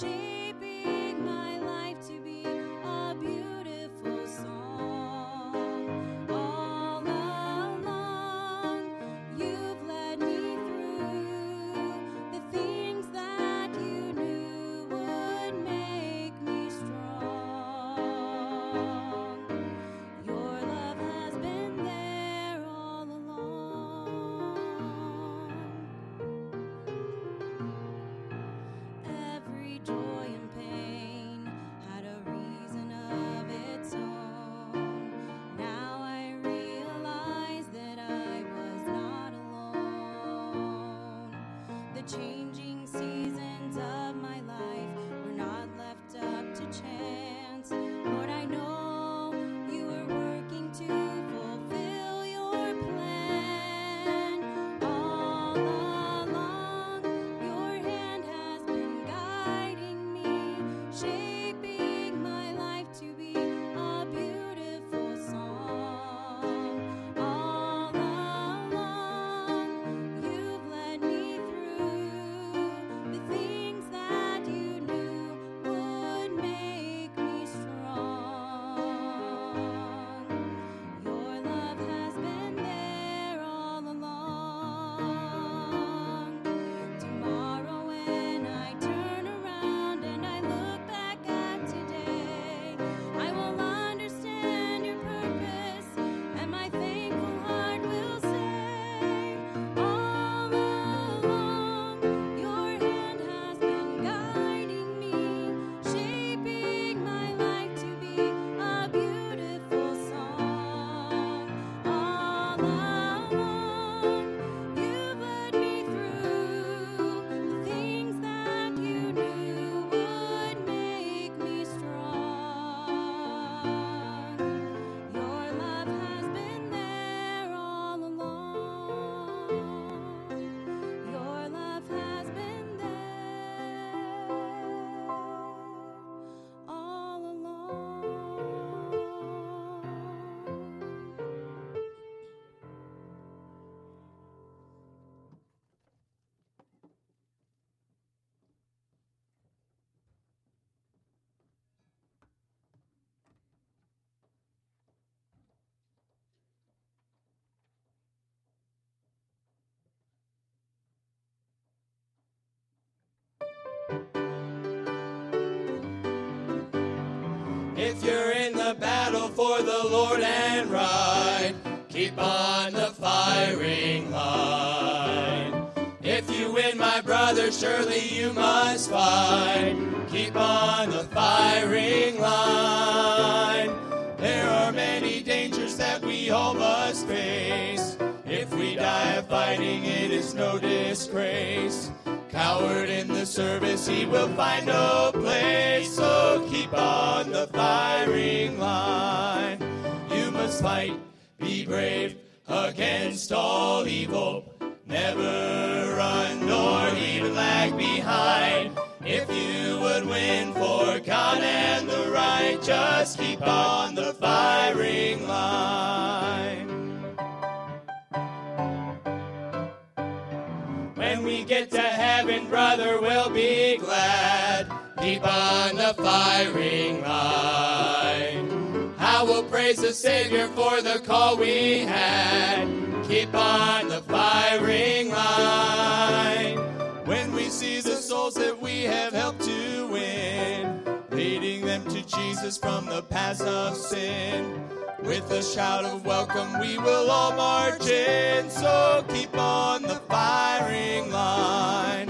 Jesus. If you're in the battle for the Lord and right, keep on the firing line. If you win, my brother, surely you must fight. Keep on the firing line. There are many dangers that we all must face. If we die fighting, it is no disgrace. Coward in the service, he will find no place. So keep on the firing line. You must fight, be brave against all evil. Never run nor even lag behind. If you would win for God and the right, just keep on the firing line. When we get to heaven, brother, we'll be glad. Keep on the firing line. How we'll praise the Savior for the call we had. Keep on the firing line. When we see the souls that we have helped to win, leading them to Jesus from the paths of sin. With a shout of welcome, we will all march in. So keep on the firing line.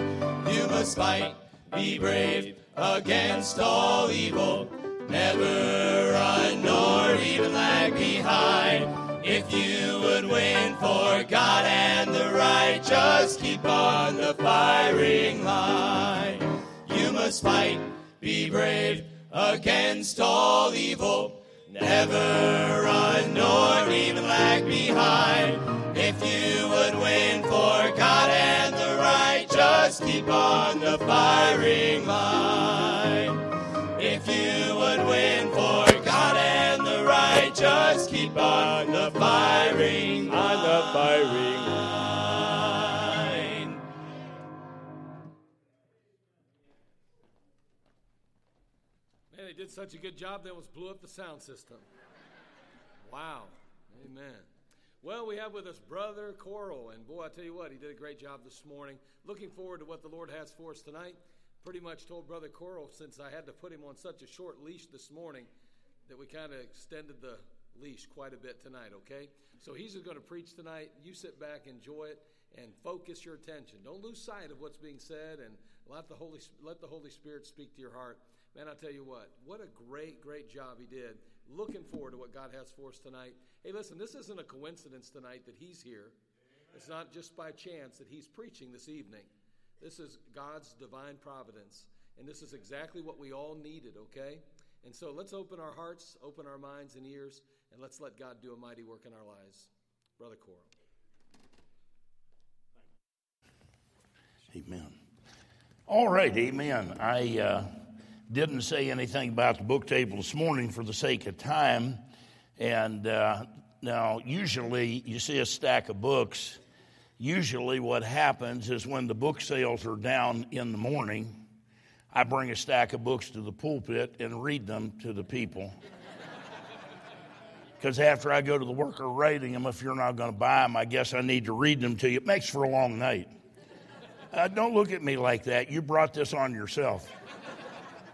You must fight, be brave against all evil. Never run nor even lag behind. If you would win for God and the right, just keep on the firing line. You must fight, be brave against all evil. Never run nor even lag behind. If you would win just keep on the firing line. If you would win for God and the right, just keep on the firing on the firing line. Man, they did such a good job, they almost blew up the sound system. Wow. Amen. Well, we have with us Brother Corle, and boy, I tell you what, he did a great job this morning. Looking forward to what the Lord has for us tonight. Pretty much told Brother Corle, since I had to put him on such a short leash this morning, that we kind of extended the leash quite a bit tonight, okay? So he's going to preach tonight. You sit back, enjoy it, and focus your attention. Don't lose sight of what's being said, and let the Holy, let the Holy Spirit speak to your heart. Man, I tell you what, what a great, great job he did. Looking forward to what God has for us tonight. Hey, listen, this isn't a coincidence tonight that he's here. It's not just by chance that he's preaching this evening. This is God's divine providence. And this is exactly what we all needed, okay? And so let's open our hearts, open our minds and ears, and let's let God do a mighty work in our lives. Brother Corle. Amen. All right, amen. I uh, didn't say anything about the book table this morning for the sake of time. And uh, now, usually, you see a stack of books. Usually, what happens is when the book sales are down in the morning, I bring a stack of books to the pulpit and read them to the people. Because after I go to the work of writing them, if you're not going to buy them, I guess I need to read them to you. It makes for a long night. Uh, don't look at me like that. You brought this on yourself.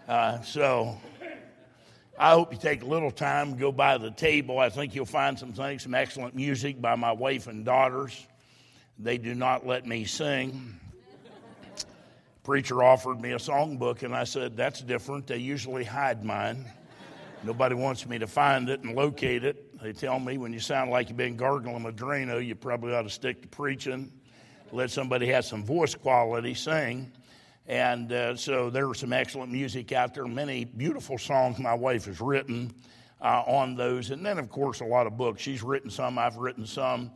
Uh, so I hope you take a little time, go by the table. I think you'll find some things, some excellent music by my wife and daughters. They do not let me sing. Preacher offered me a songbook, and I said, That's different. They usually hide mine. Nobody wants me to find it and locate it. They tell me when you sound like you've been gargling with Drano, you probably ought to stick to preaching. Let somebody have some voice quality sing. And uh, so there was some excellent music out there, many beautiful songs my wife has written uh, on those. And then, of course, a lot of books. She's written some, I've written some.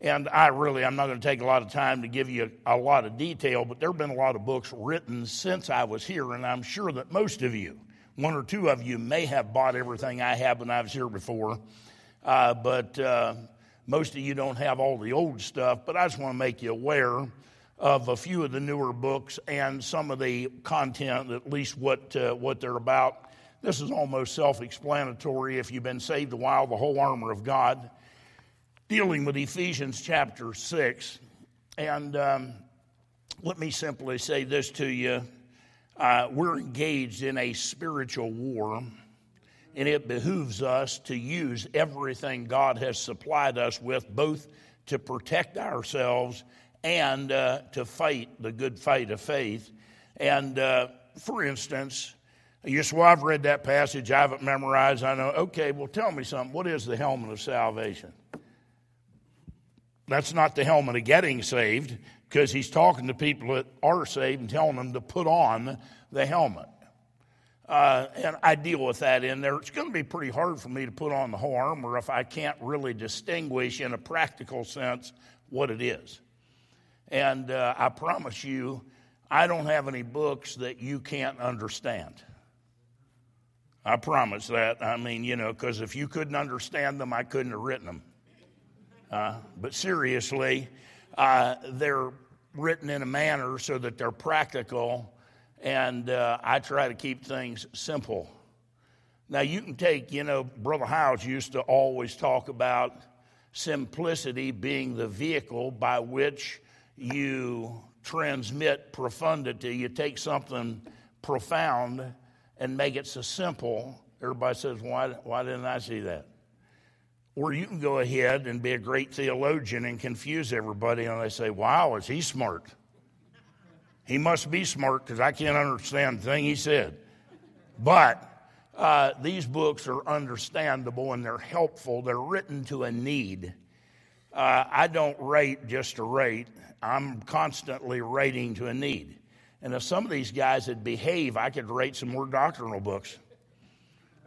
And I really, I'm not going to take a lot of time to give you a, a lot of detail, but there have been a lot of books written since I was here, and I'm sure that most of you, one or two of you, may have bought everything I have when I was here before. Uh, but uh, most of you don't have all the old stuff, but I just want to make you aware of a few of the newer books and some of the content, at least what, uh, what they're about. This is almost self explanatory. If you've been saved a while, the whole armor of God, dealing with Ephesians chapter 6. And um, let me simply say this to you uh, we're engaged in a spiritual war, and it behooves us to use everything God has supplied us with, both to protect ourselves and uh, to fight the good fight of faith. And uh, for instance, you well, I've read that passage, I haven't memorized, I know. Okay, well, tell me something. What is the helmet of salvation? That's not the helmet of getting saved, because he's talking to people that are saved and telling them to put on the helmet. Uh, and I deal with that in there. It's going to be pretty hard for me to put on the whole armor if I can't really distinguish in a practical sense what it is. And uh, I promise you, I don't have any books that you can't understand. I promise that. I mean, you know, because if you couldn't understand them, I couldn't have written them. Uh, but seriously, uh, they're written in a manner so that they're practical, and uh, I try to keep things simple. Now, you can take, you know, Brother Howes used to always talk about simplicity being the vehicle by which you transmit profundity. You take something profound and make it so simple. Everybody says, why, why didn't I see that? Or you can go ahead and be a great theologian and confuse everybody, and they say, wow, is he smart? He must be smart because I can't understand the thing he said. But uh, these books are understandable and they're helpful. They're written to a need. Uh, I don't write just to write. I'm constantly writing to a need. And if some of these guys would behave, I could write some more doctrinal books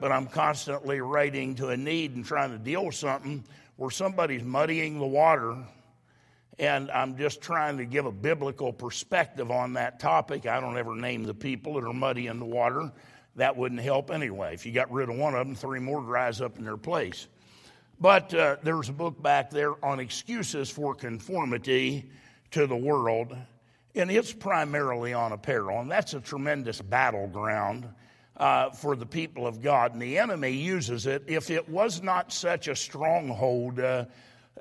but I'm constantly writing to a need and trying to deal with something where somebody's muddying the water, and I'm just trying to give a biblical perspective on that topic. I don't ever name the people that are muddying the water. That wouldn't help anyway. If you got rid of one of them, three more rise up in their place. But uh, there's a book back there on excuses for conformity to the world, and it's primarily on apparel, and that's a tremendous battleground uh, for the people of God. And the enemy uses it. If it was not such a stronghold, uh,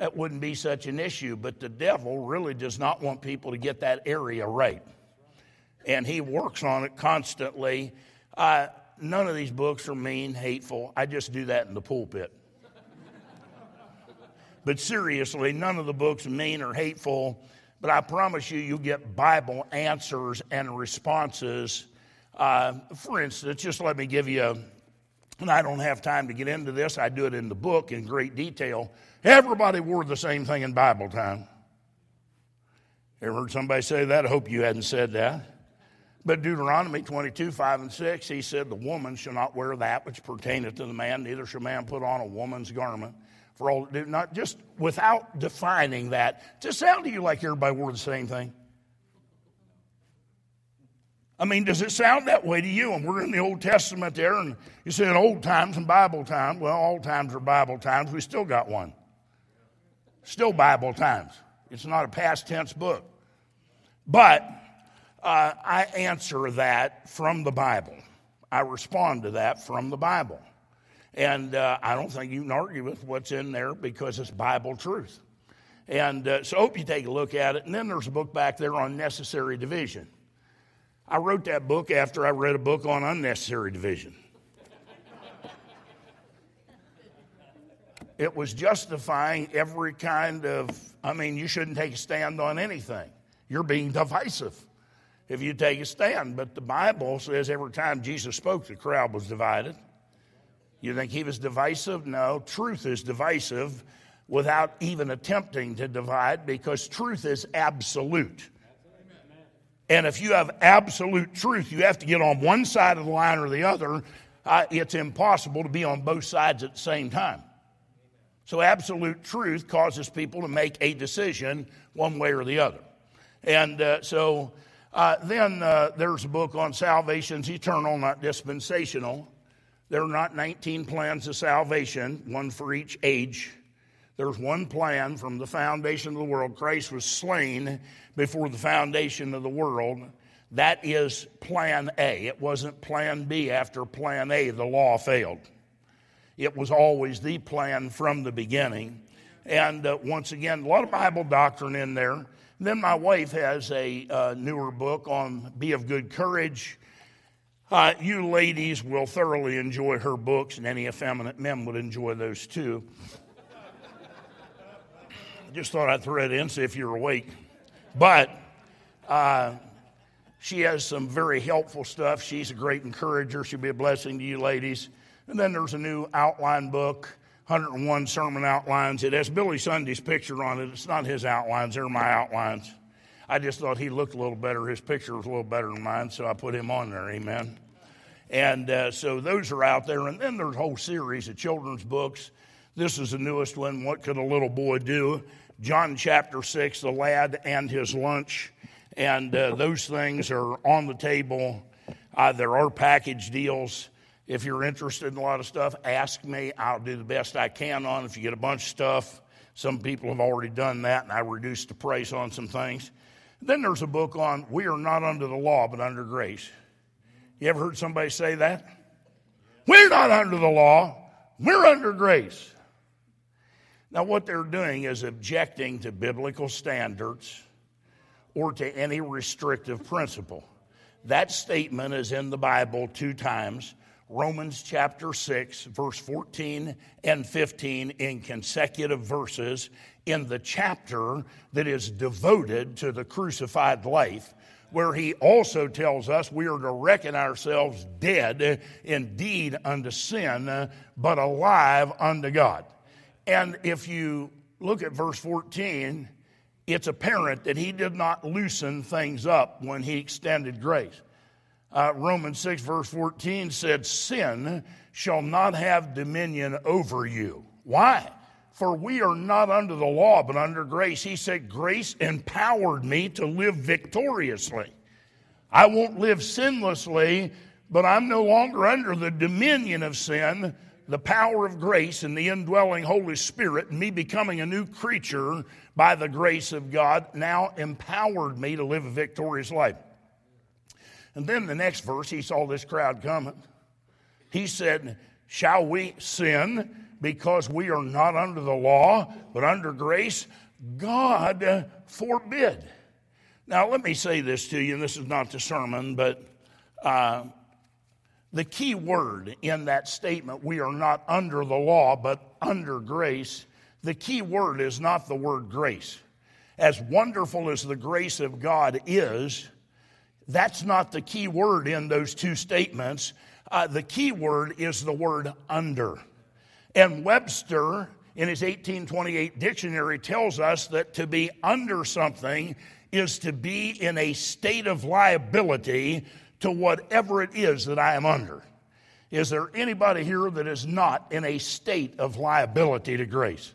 it wouldn't be such an issue. But the devil really does not want people to get that area right. And he works on it constantly. Uh, none of these books are mean, hateful. I just do that in the pulpit. but seriously, none of the books mean or hateful. But I promise you, you'll get Bible answers and responses uh, for instance, just let me give you, and I don't have time to get into this, I do it in the book in great detail. Everybody wore the same thing in Bible time. Ever heard somebody say that? I hope you hadn't said that. But Deuteronomy 22, 5 and 6, he said, The woman shall not wear that which pertaineth to the man, neither shall man put on a woman's garment. For all not just without defining that, to sound to you like everybody wore the same thing. I mean, does it sound that way to you? And we're in the Old Testament there, and you said old times and Bible times. Well, all times are Bible times. We still got one. Still Bible times. It's not a past tense book. But uh, I answer that from the Bible. I respond to that from the Bible. And uh, I don't think you can argue with what's in there because it's Bible truth. And uh, so I hope you take a look at it. And then there's a book back there on necessary division. I wrote that book after I read a book on unnecessary division. it was justifying every kind of, I mean, you shouldn't take a stand on anything. You're being divisive if you take a stand. But the Bible says every time Jesus spoke, the crowd was divided. You think he was divisive? No, truth is divisive without even attempting to divide because truth is absolute. And if you have absolute truth, you have to get on one side of the line or the other. Uh, it's impossible to be on both sides at the same time. So, absolute truth causes people to make a decision one way or the other. And uh, so, uh, then uh, there's a book on salvation's eternal, not dispensational. There are not 19 plans of salvation, one for each age. There's one plan from the foundation of the world. Christ was slain before the foundation of the world. That is plan A. It wasn't plan B after plan A. The law failed. It was always the plan from the beginning. And uh, once again, a lot of Bible doctrine in there. Then my wife has a uh, newer book on Be of Good Courage. Uh, you ladies will thoroughly enjoy her books, and any effeminate men would enjoy those too. Just thought I'd throw it in, see if you're awake. But uh, she has some very helpful stuff. She's a great encourager. She'll be a blessing to you ladies. And then there's a new outline book, 101 sermon outlines. It has Billy Sunday's picture on it. It's not his outlines, they're my outlines. I just thought he looked a little better. His picture was a little better than mine, so I put him on there. Amen. And uh, so those are out there. And then there's a whole series of children's books. This is the newest one, What Could a Little Boy Do? John chapter 6, The Lad and His Lunch. And uh, those things are on the table. Uh, there are package deals. If you're interested in a lot of stuff, ask me. I'll do the best I can on. If you get a bunch of stuff, some people have already done that, and I reduced the price on some things. Then there's a book on We Are Not Under the Law, but Under Grace. You ever heard somebody say that? We're not under the law, we're under grace. Now, what they're doing is objecting to biblical standards or to any restrictive principle. That statement is in the Bible two times Romans chapter 6, verse 14 and 15, in consecutive verses in the chapter that is devoted to the crucified life, where he also tells us we are to reckon ourselves dead indeed unto sin, but alive unto God. And if you look at verse 14, it's apparent that he did not loosen things up when he extended grace. Uh, Romans 6, verse 14 said, Sin shall not have dominion over you. Why? For we are not under the law, but under grace. He said, Grace empowered me to live victoriously. I won't live sinlessly, but I'm no longer under the dominion of sin. The power of grace and the indwelling Holy Spirit, and me becoming a new creature by the grace of God, now empowered me to live a victorious life. And then the next verse, he saw this crowd coming. He said, Shall we sin because we are not under the law, but under grace? God forbid. Now, let me say this to you, and this is not the sermon, but uh, the key word in that statement, we are not under the law, but under grace, the key word is not the word grace. As wonderful as the grace of God is, that's not the key word in those two statements. Uh, the key word is the word under. And Webster, in his 1828 dictionary, tells us that to be under something is to be in a state of liability to whatever it is that I am under. Is there anybody here that is not in a state of liability to grace?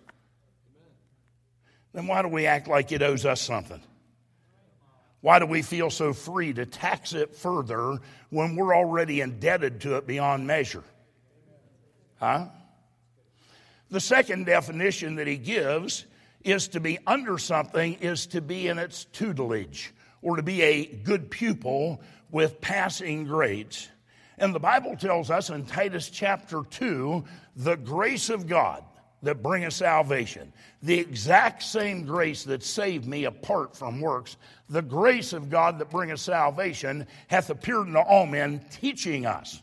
Then why do we act like it owes us something? Why do we feel so free to tax it further when we're already indebted to it beyond measure? Huh? The second definition that he gives is to be under something is to be in its tutelage or to be a good pupil with passing grades. And the Bible tells us in Titus chapter 2 the grace of God that bringeth salvation, the exact same grace that saved me apart from works, the grace of God that bringeth salvation hath appeared unto all men, teaching us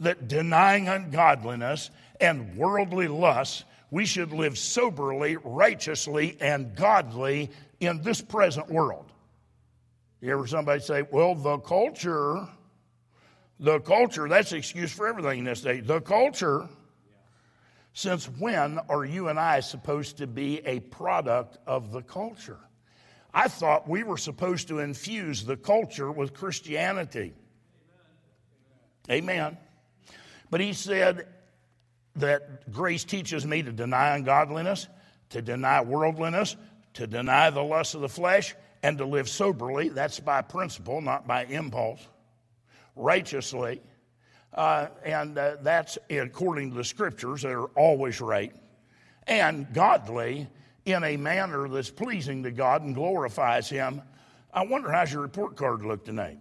that denying ungodliness and worldly lusts, we should live soberly, righteously, and godly in this present world. You ever somebody say, well, the culture, The culture, that's the excuse for everything in this day. The culture, since when are you and I supposed to be a product of the culture? I thought we were supposed to infuse the culture with Christianity. Amen. But he said that grace teaches me to deny ungodliness, to deny worldliness, to deny the lust of the flesh, and to live soberly. That's by principle, not by impulse. Righteously. Uh, and uh, that's according to the scriptures that are always right. And godly in a manner that's pleasing to God and glorifies Him. I wonder how's your report card look tonight?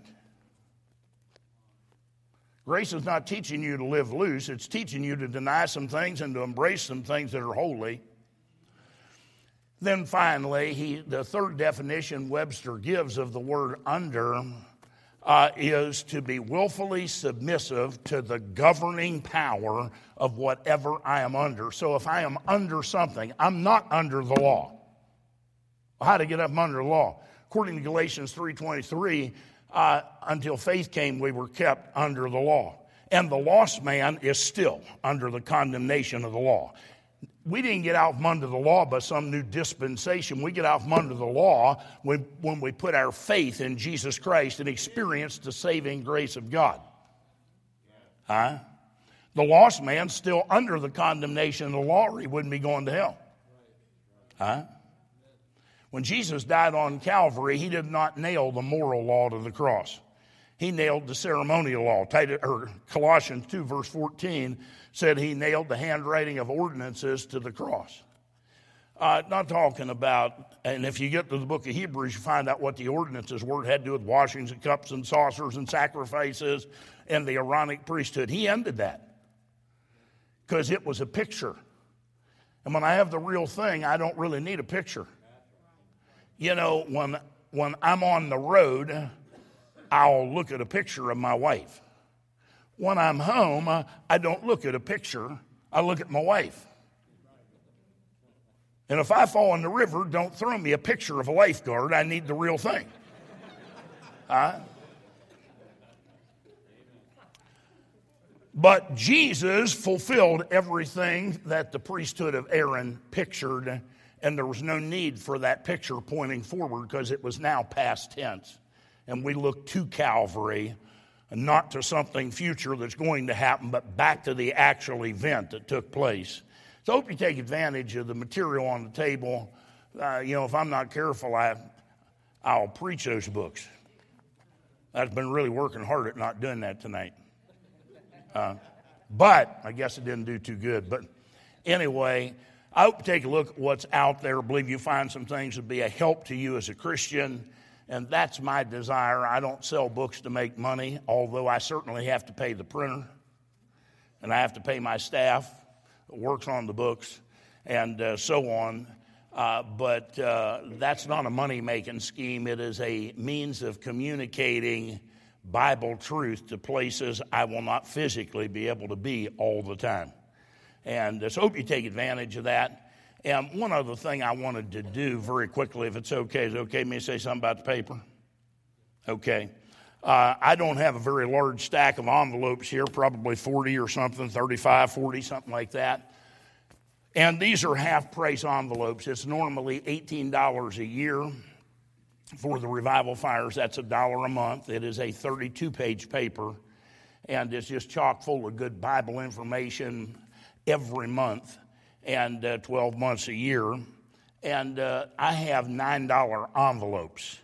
Grace is not teaching you to live loose, it's teaching you to deny some things and to embrace some things that are holy. Then finally, he, the third definition Webster gives of the word under uh, is to be willfully submissive to the governing power of whatever I am under. So if I am under something, I'm not under the law. How to get up under the law? According to Galatians 3:23, uh, until faith came, we were kept under the law, and the lost man is still under the condemnation of the law we didn't get out from under the law by some new dispensation. We get out from under the law when, when we put our faith in Jesus Christ and experience the saving grace of God. Huh? The lost man's still under the condemnation of the law, or he wouldn't be going to hell. Huh? When Jesus died on Calvary, he did not nail the moral law to the cross. He nailed the ceremonial law. Colossians 2, verse 14 said he nailed the handwriting of ordinances to the cross. Uh, not talking about, and if you get to the book of Hebrews, you find out what the ordinances were. It had to do with washings and cups and saucers and sacrifices and the Aaronic priesthood. He ended that because it was a picture. And when I have the real thing, I don't really need a picture. You know, when, when I'm on the road, I'll look at a picture of my wife. When I'm home, I don't look at a picture, I look at my wife. And if I fall in the river, don't throw me a picture of a lifeguard. I need the real thing. Huh? But Jesus fulfilled everything that the priesthood of Aaron pictured, and there was no need for that picture pointing forward because it was now past tense. And we look to Calvary and not to something future that's going to happen, but back to the actual event that took place. So I hope you take advantage of the material on the table. Uh, you know, if I'm not careful, I, I'll preach those books. I've been really working hard at not doing that tonight. Uh, but I guess it didn't do too good. But anyway, I hope you take a look at what's out there. I believe you find some things that be a help to you as a Christian. And that's my desire. I don't sell books to make money, although I certainly have to pay the printer and I have to pay my staff that works on the books and uh, so on. Uh, but uh, that's not a money making scheme. It is a means of communicating Bible truth to places I will not physically be able to be all the time. And so hope you take advantage of that. And one other thing I wanted to do very quickly, if it's okay, is okay me say something about the paper? Okay. Uh, I don't have a very large stack of envelopes here, probably 40 or something, 35, 40, something like that. And these are half price envelopes. It's normally $18 a year for the revival fires. That's a dollar a month. It is a 32 page paper, and it's just chock full of good Bible information every month and uh, 12 months a year. And uh, I have $9 envelopes.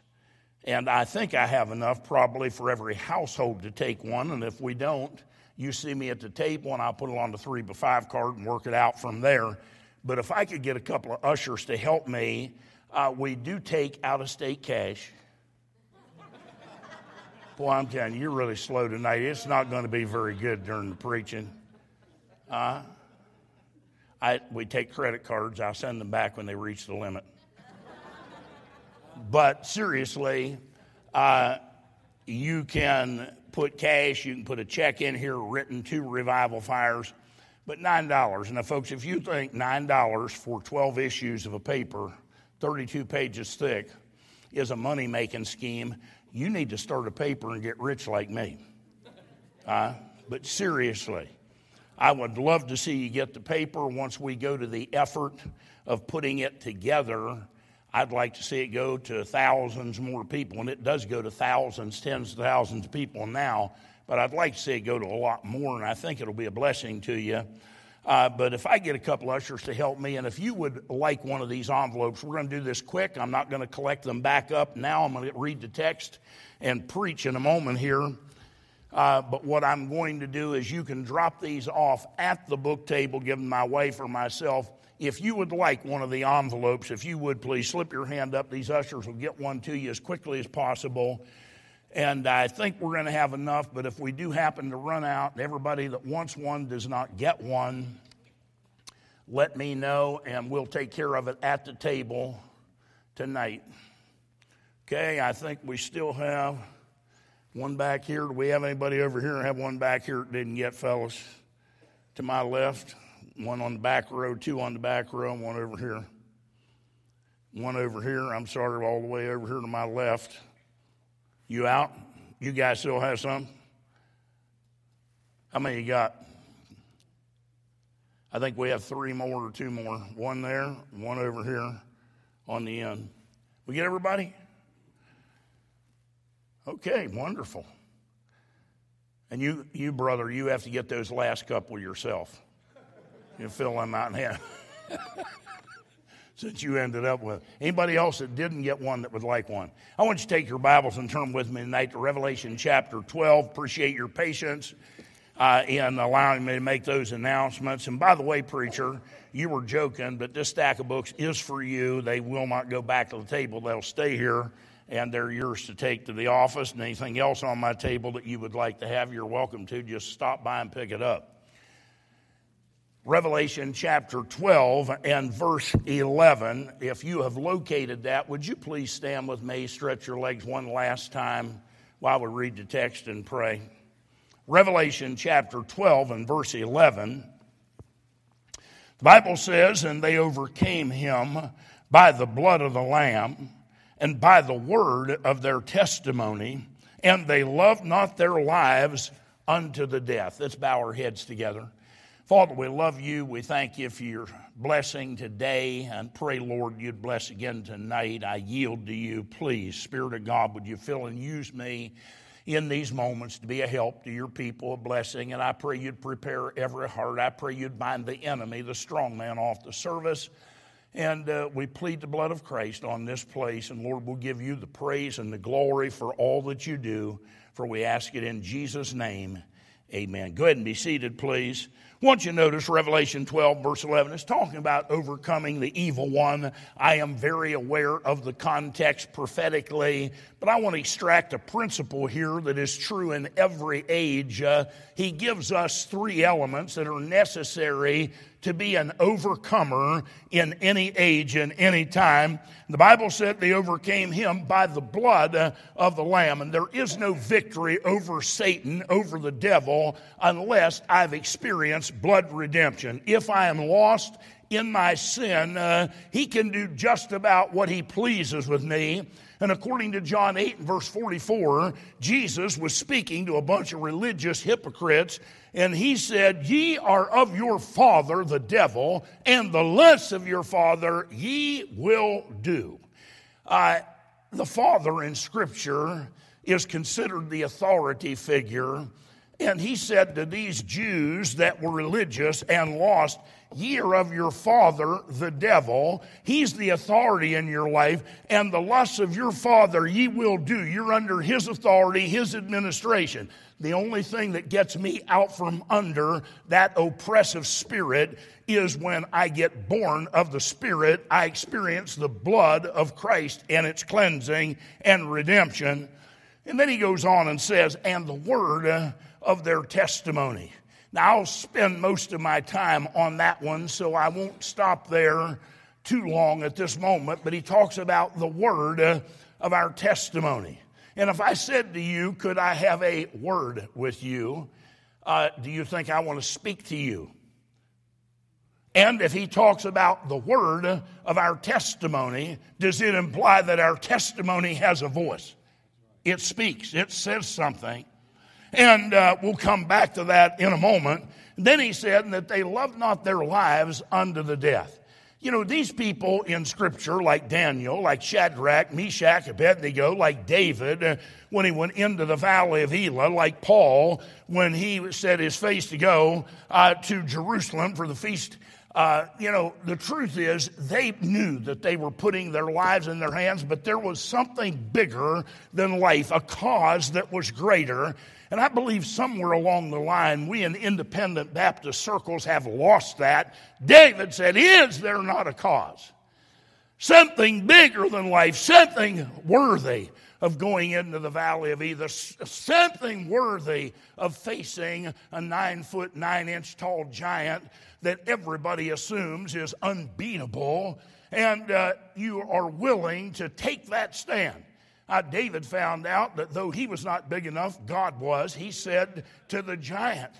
And I think I have enough probably for every household to take one. And if we don't, you see me at the table and I'll put it on the three by five card and work it out from there. But if I could get a couple of ushers to help me, uh, we do take out of state cash. Boy, I'm telling you, you're really slow tonight. It's not going to be very good during the preaching. Uh, I, we take credit cards. I'll send them back when they reach the limit. but seriously, uh, you can put cash, you can put a check in here written to Revival Fires, but $9. Now, folks, if you think $9 for 12 issues of a paper, 32 pages thick, is a money making scheme, you need to start a paper and get rich like me. Uh, but seriously, I would love to see you get the paper once we go to the effort of putting it together. I'd like to see it go to thousands more people, and it does go to thousands, tens of thousands of people now, but I'd like to see it go to a lot more, and I think it'll be a blessing to you. Uh, but if I get a couple ushers to help me, and if you would like one of these envelopes, we're going to do this quick. I'm not going to collect them back up now. I'm going to read the text and preach in a moment here. Uh, but what I'm going to do is you can drop these off at the book table, give them my wife or myself. If you would like one of the envelopes, if you would please slip your hand up, these ushers will get one to you as quickly as possible. And I think we're going to have enough, but if we do happen to run out, and everybody that wants one does not get one, let me know and we'll take care of it at the table tonight. Okay, I think we still have one back here. Do we have anybody over here? I have one back here didn't get, fellas. To my left, one on the back row, two on the back row, and one over here. One over here. I'm sorry, all the way over here to my left. You out? You guys still have some? How many you got? I think we have three more or two more. One there, one over here on the end. We get everybody? Okay, wonderful. And you, you brother, you have to get those last couple yourself. You fill them out in hand. Since you ended up with anybody else that didn't get one that would like one. I want you to take your Bibles and turn with me tonight to Revelation chapter 12. Appreciate your patience uh, in allowing me to make those announcements. And by the way, preacher, you were joking, but this stack of books is for you. They will not go back to the table, they'll stay here, and they're yours to take to the office. And anything else on my table that you would like to have, you're welcome to. Just stop by and pick it up. Revelation chapter 12 and verse 11. If you have located that, would you please stand with me, stretch your legs one last time while we read the text and pray? Revelation chapter 12 and verse 11. The Bible says, And they overcame him by the blood of the Lamb and by the word of their testimony, and they loved not their lives unto the death. Let's bow our heads together. Father, we love you. We thank you for your blessing today and pray, Lord, you'd bless again tonight. I yield to you. Please, Spirit of God, would you fill and use me in these moments to be a help to your people, a blessing. And I pray you'd prepare every heart. I pray you'd bind the enemy, the strong man, off the service. And uh, we plead the blood of Christ on this place. And Lord, we'll give you the praise and the glory for all that you do. For we ask it in Jesus' name. Amen. Go ahead and be seated, please. Once you notice Revelation 12, verse 11, it's talking about overcoming the evil one. I am very aware of the context prophetically, but I want to extract a principle here that is true in every age. Uh, he gives us three elements that are necessary to be an overcomer in any age and any time. The Bible said they overcame him by the blood of the Lamb. And there is no victory over Satan, over the devil, unless I've experienced blood redemption. If I am lost in my sin, uh, he can do just about what he pleases with me. And according to John 8 and verse 44, Jesus was speaking to a bunch of religious hypocrites, and he said, Ye are of your father, the devil, and the lusts of your father ye will do. Uh, the father in Scripture is considered the authority figure. And he said to these Jews that were religious and lost, Ye are of your father, the devil. He's the authority in your life, and the lusts of your father ye will do. You're under his authority, his administration. The only thing that gets me out from under that oppressive spirit is when I get born of the Spirit. I experience the blood of Christ and its cleansing and redemption. And then he goes on and says, and the word of their testimony. Now, I'll spend most of my time on that one, so I won't stop there too long at this moment, but he talks about the word of our testimony. And if I said to you, Could I have a word with you? Uh, do you think I want to speak to you? And if he talks about the word of our testimony, does it imply that our testimony has a voice? It speaks, it says something. And uh, we'll come back to that in a moment. Then he said that they loved not their lives unto the death. You know, these people in Scripture, like Daniel, like Shadrach, Meshach, Abednego, like David, uh, when he went into the valley of Elah, like Paul, when he set his face to go uh, to Jerusalem for the feast. Uh, you know, the truth is, they knew that they were putting their lives in their hands, but there was something bigger than life, a cause that was greater. And I believe somewhere along the line, we in independent Baptist circles have lost that. David said, Is there not a cause? Something bigger than life, something worthy of going into the valley of Elah, something worthy of facing a nine foot, nine inch tall giant that everybody assumes is unbeatable, and uh, you are willing to take that stand. Uh, David found out that though he was not big enough, God was. He said to the giant,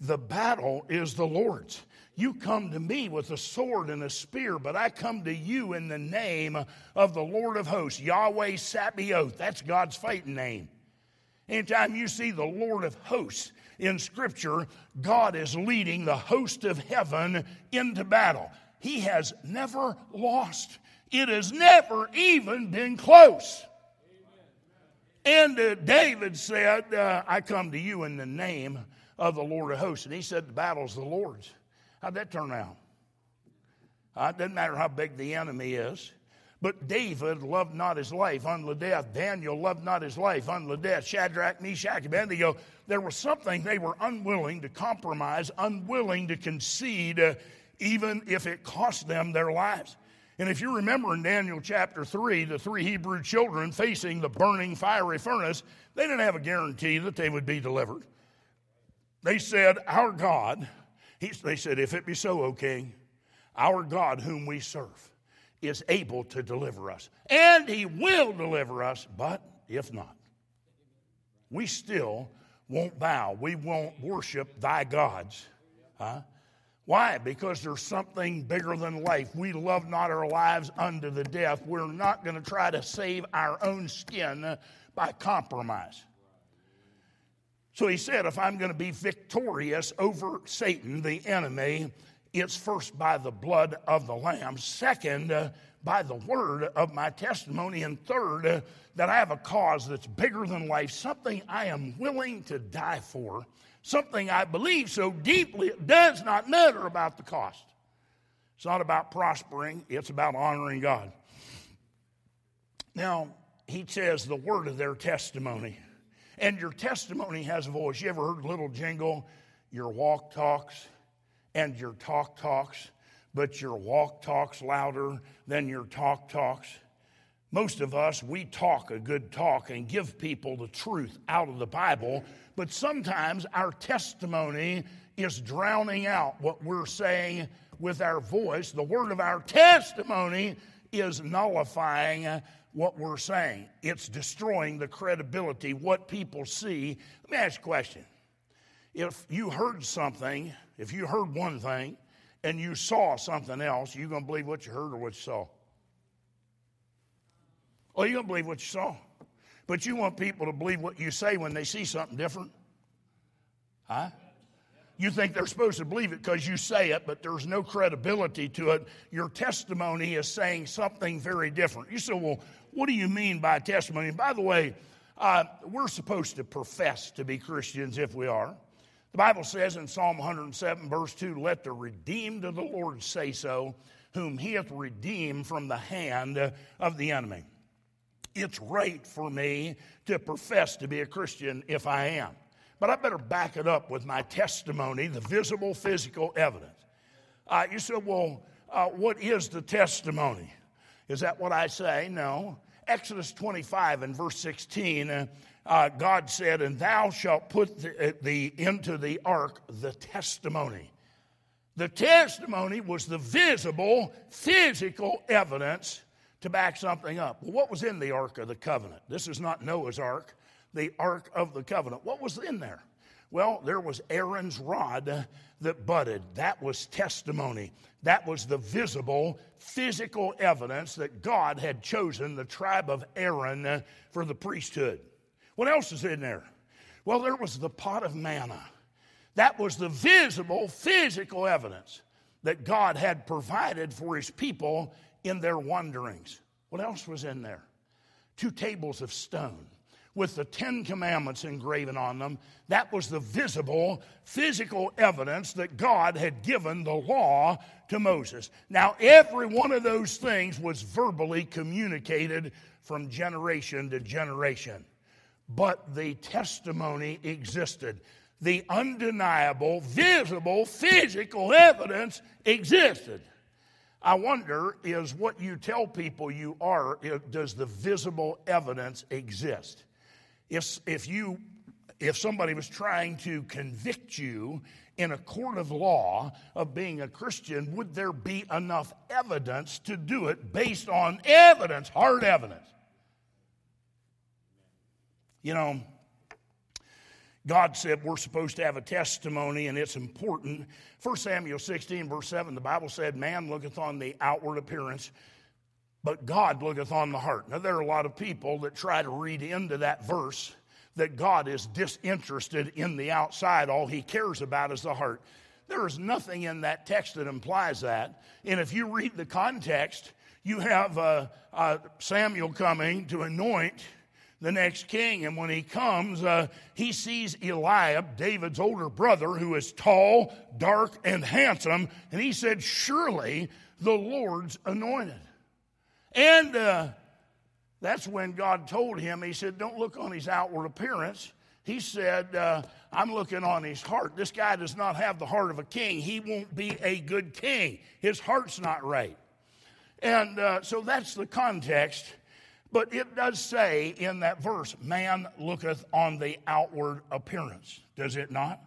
The battle is the Lord's. You come to me with a sword and a spear, but I come to you in the name of the Lord of hosts, Yahweh Sabaoth. That's God's fighting name. Anytime you see the Lord of hosts in Scripture, God is leading the host of heaven into battle. He has never lost, it has never even been close. And uh, David said, uh, I come to you in the name of the Lord of hosts. And he said, The battle's the Lord's. How'd that turn out? Uh, it doesn't matter how big the enemy is. But David loved not his life unto death. Daniel loved not his life unto death. Shadrach, Meshach, Abednego. There was something they were unwilling to compromise, unwilling to concede, uh, even if it cost them their lives. And if you remember in Daniel chapter 3, the three Hebrew children facing the burning fiery furnace, they didn't have a guarantee that they would be delivered. They said, Our God, he, they said, If it be so, O king, our God whom we serve is able to deliver us. And he will deliver us, but if not, we still won't bow. We won't worship thy gods. Huh? Why? Because there's something bigger than life. We love not our lives unto the death. We're not going to try to save our own skin by compromise. So he said, if I'm going to be victorious over Satan, the enemy, it's first by the blood of the Lamb, second, uh, by the word of my testimony, and third, uh, that I have a cause that's bigger than life, something I am willing to die for something I believe so deeply, it does not matter about the cost. It's not about prospering, it's about honoring God. Now, he says the word of their testimony. And your testimony has a voice. You ever heard little jingle? Your walk talks and your talk talks, but your walk talks louder than your talk talks. Most of us, we talk a good talk and give people the truth out of the Bible, but sometimes our testimony is drowning out what we're saying with our voice. The word of our testimony is nullifying what we're saying, it's destroying the credibility, what people see. Let me ask you a question. If you heard something, if you heard one thing and you saw something else, you going to believe what you heard or what you saw? Well, you don't believe what you saw. But you want people to believe what you say when they see something different. Huh? You think they're supposed to believe it because you say it, but there's no credibility to it. Your testimony is saying something very different. You say, well, what do you mean by testimony? And by the way, uh, we're supposed to profess to be Christians if we are. The Bible says in Psalm 107, verse 2, let the redeemed of the Lord say so, whom he hath redeemed from the hand of the enemy it's right for me to profess to be a Christian if I am. But I better back it up with my testimony, the visible physical evidence. Uh, you said, well, uh, what is the testimony? Is that what I say? No. Exodus 25 and verse 16, uh, uh God said, And thou shalt put the, uh, the, into the ark the testimony. The testimony was the visible, physical evidence to back something up. Well, what was in the Ark of the Covenant? This is not Noah's Ark, the Ark of the Covenant. What was in there? Well, there was Aaron's rod that budded. That was testimony. That was the visible, physical evidence that God had chosen the tribe of Aaron for the priesthood. What else is in there? Well, there was the pot of manna. That was the visible, physical evidence that God had provided for his people in their wanderings. What else was in there? Two tables of stone with the Ten Commandments engraven on them. That was the visible, physical evidence that God had given the law to Moses. Now, every one of those things was verbally communicated from generation to generation, but the testimony existed. The undeniable, visible, physical evidence existed. I wonder is what you tell people you are, does the visible evidence exist? If, if you if somebody was trying to convict you in a court of law of being a Christian, would there be enough evidence to do it based on evidence, hard evidence? You know, God said we're supposed to have a testimony and it's important. 1 Samuel 16, verse 7, the Bible said, Man looketh on the outward appearance, but God looketh on the heart. Now, there are a lot of people that try to read into that verse that God is disinterested in the outside. All he cares about is the heart. There is nothing in that text that implies that. And if you read the context, you have uh, uh, Samuel coming to anoint the next king. And when he comes, uh, he sees Eliab, David's older brother, who is tall, dark, and handsome. And he said, Surely the Lord's anointed. And uh, that's when God told him, He said, Don't look on his outward appearance. He said, uh, I'm looking on his heart. This guy does not have the heart of a king. He won't be a good king. His heart's not right. And uh, so that's the context but it does say in that verse, man looketh on the outward appearance, does it not?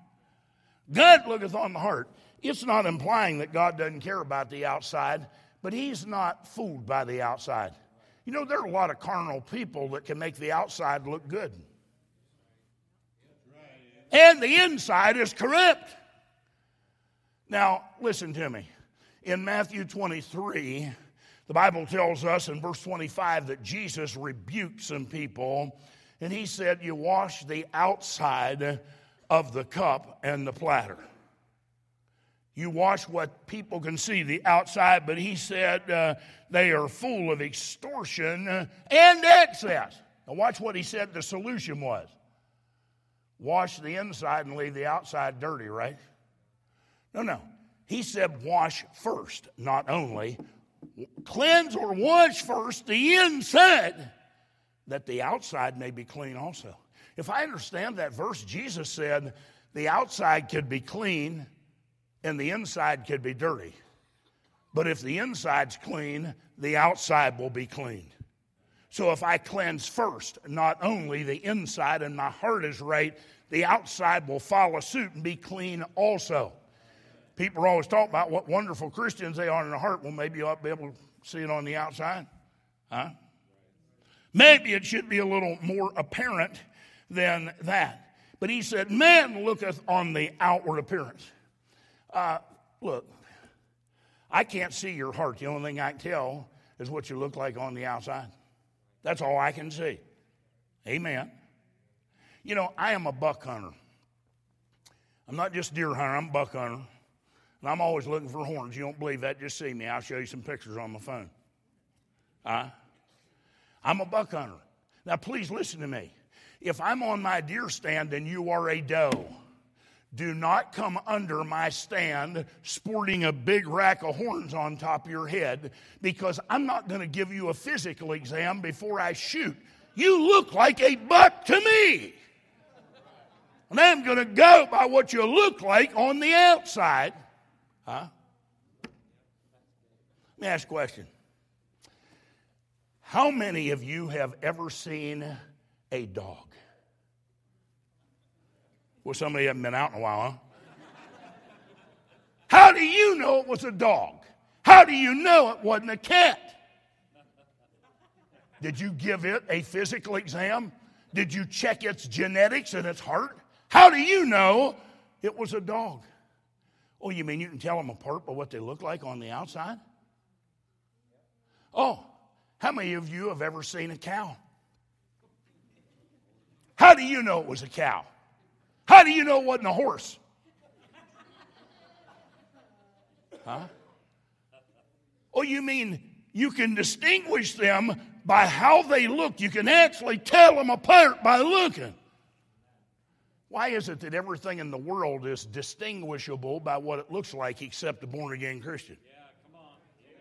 God looketh on the heart. It's not implying that God doesn't care about the outside, but He's not fooled by the outside. You know, there are a lot of carnal people that can make the outside look good. And the inside is corrupt. Now, listen to me. In Matthew 23, the Bible tells us in verse 25 that Jesus rebuked some people, and he said, You wash the outside of the cup and the platter. You wash what people can see, the outside, but he said uh, they are full of extortion and excess. Now, watch what he said the solution was wash the inside and leave the outside dirty, right? No, no. He said, wash first, not only, cleanse or wash first the inside, that the outside may be clean also. If I understand that verse, Jesus said the outside could be clean and the inside could be dirty. But if the inside's clean, the outside will be clean. So if I cleanse first, not only the inside and my heart is right, the outside will follow suit and be clean also. People are always talking about what wonderful Christians they are in the heart. Well, maybe you ought to be able to see it on the outside. Huh? Maybe it should be a little more apparent than that. But he said, Man looketh on the outward appearance. Uh, look, I can't see your heart. The only thing I can tell is what you look like on the outside. That's all I can see. Amen. You know, I am a buck hunter. I'm not just deer hunter, I'm a buck hunter. And I'm always looking for horns. You don't believe that? Just see me. I'll show you some pictures on my phone. I'm a buck hunter. Now, please listen to me. If I'm on my deer stand and you are a doe, do not come under my stand sporting a big rack of horns on top of your head because I'm not going to give you a physical exam before I shoot. You look like a buck to me. And I'm going to go by what you look like on the outside Huh? Let me ask a question. How many of you have ever seen a dog? Well, somebody haven't been out in a while, huh? How do you know it was a dog? How do you know it wasn't a cat? Did you give it a physical exam? Did you check its genetics and its heart? How do you know it was a dog? Oh, you mean you can tell them apart by what they look like on the outside? Oh, how many of you have ever seen a cow? How do you know it was a cow? How do you know it wasn't a horse? Huh? Oh, you mean you can distinguish them by how they look? You can actually tell them apart by looking. Why is it that everything in the world is distinguishable by what it looks like except a born again Christian? Yeah, come on. Yeah.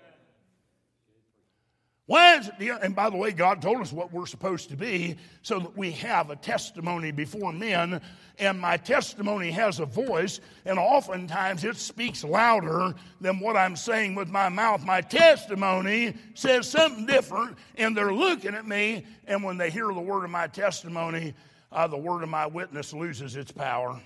Why is it, and by the way, God told us what we're supposed to be so that we have a testimony before men, and my testimony has a voice, and oftentimes it speaks louder than what I'm saying with my mouth. My testimony says something different, and they're looking at me, and when they hear the word of my testimony, uh, the word of my witness loses its power,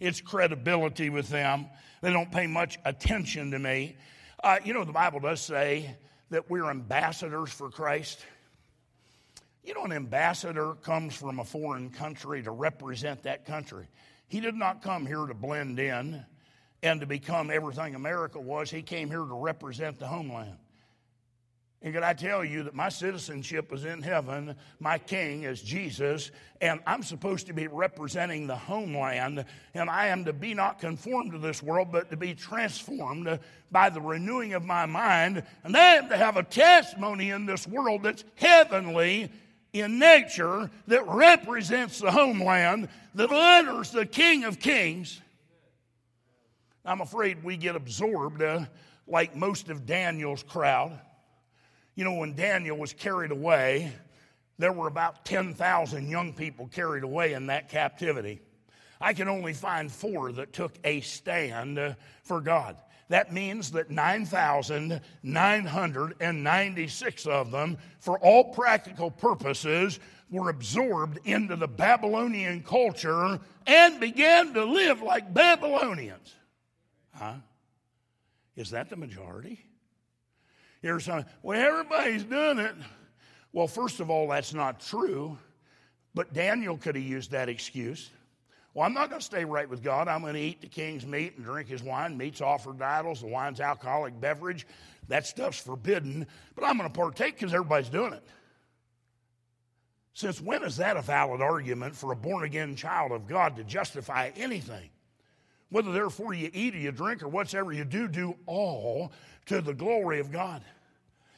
its credibility with them. They don't pay much attention to me. Uh, you know, the Bible does say, that we're ambassadors for Christ? You know, an ambassador comes from a foreign country to represent that country. He did not come here to blend in and to become everything America was. He came here to represent the homeland. And can I tell you that my citizenship is in heaven? My king is Jesus, and I'm supposed to be representing the homeland, and I am to be not conformed to this world, but to be transformed by the renewing of my mind. And I am to have a testimony in this world that's heavenly in nature, that represents the homeland, that honors the King of Kings. I'm afraid we get absorbed uh, like most of Daniel's crowd you know, when Daniel was carried away, there were about 10,000 young people carried away in that captivity. I can only find four that took a stand uh, for God. That means that 9,996 of them, for all practical purposes, were absorbed into the Babylonian culture and began to live like Babylonians. Huh? Is that the majority? Here's some, well, everybody's doing it. Well, first of all, that's not true, but Daniel could have used that excuse. Well, I'm not going to stay right with God. I'm going to eat the king's meat and drink his wine. Meat's offered to idols. The wine's alcoholic beverage. That stuff's forbidden. But I'm going to partake because everybody's doing it. Since when is that a valid argument for a born again child of God to justify anything? Whether therefore you eat or you drink or whatsoever you do, do all to the glory of God.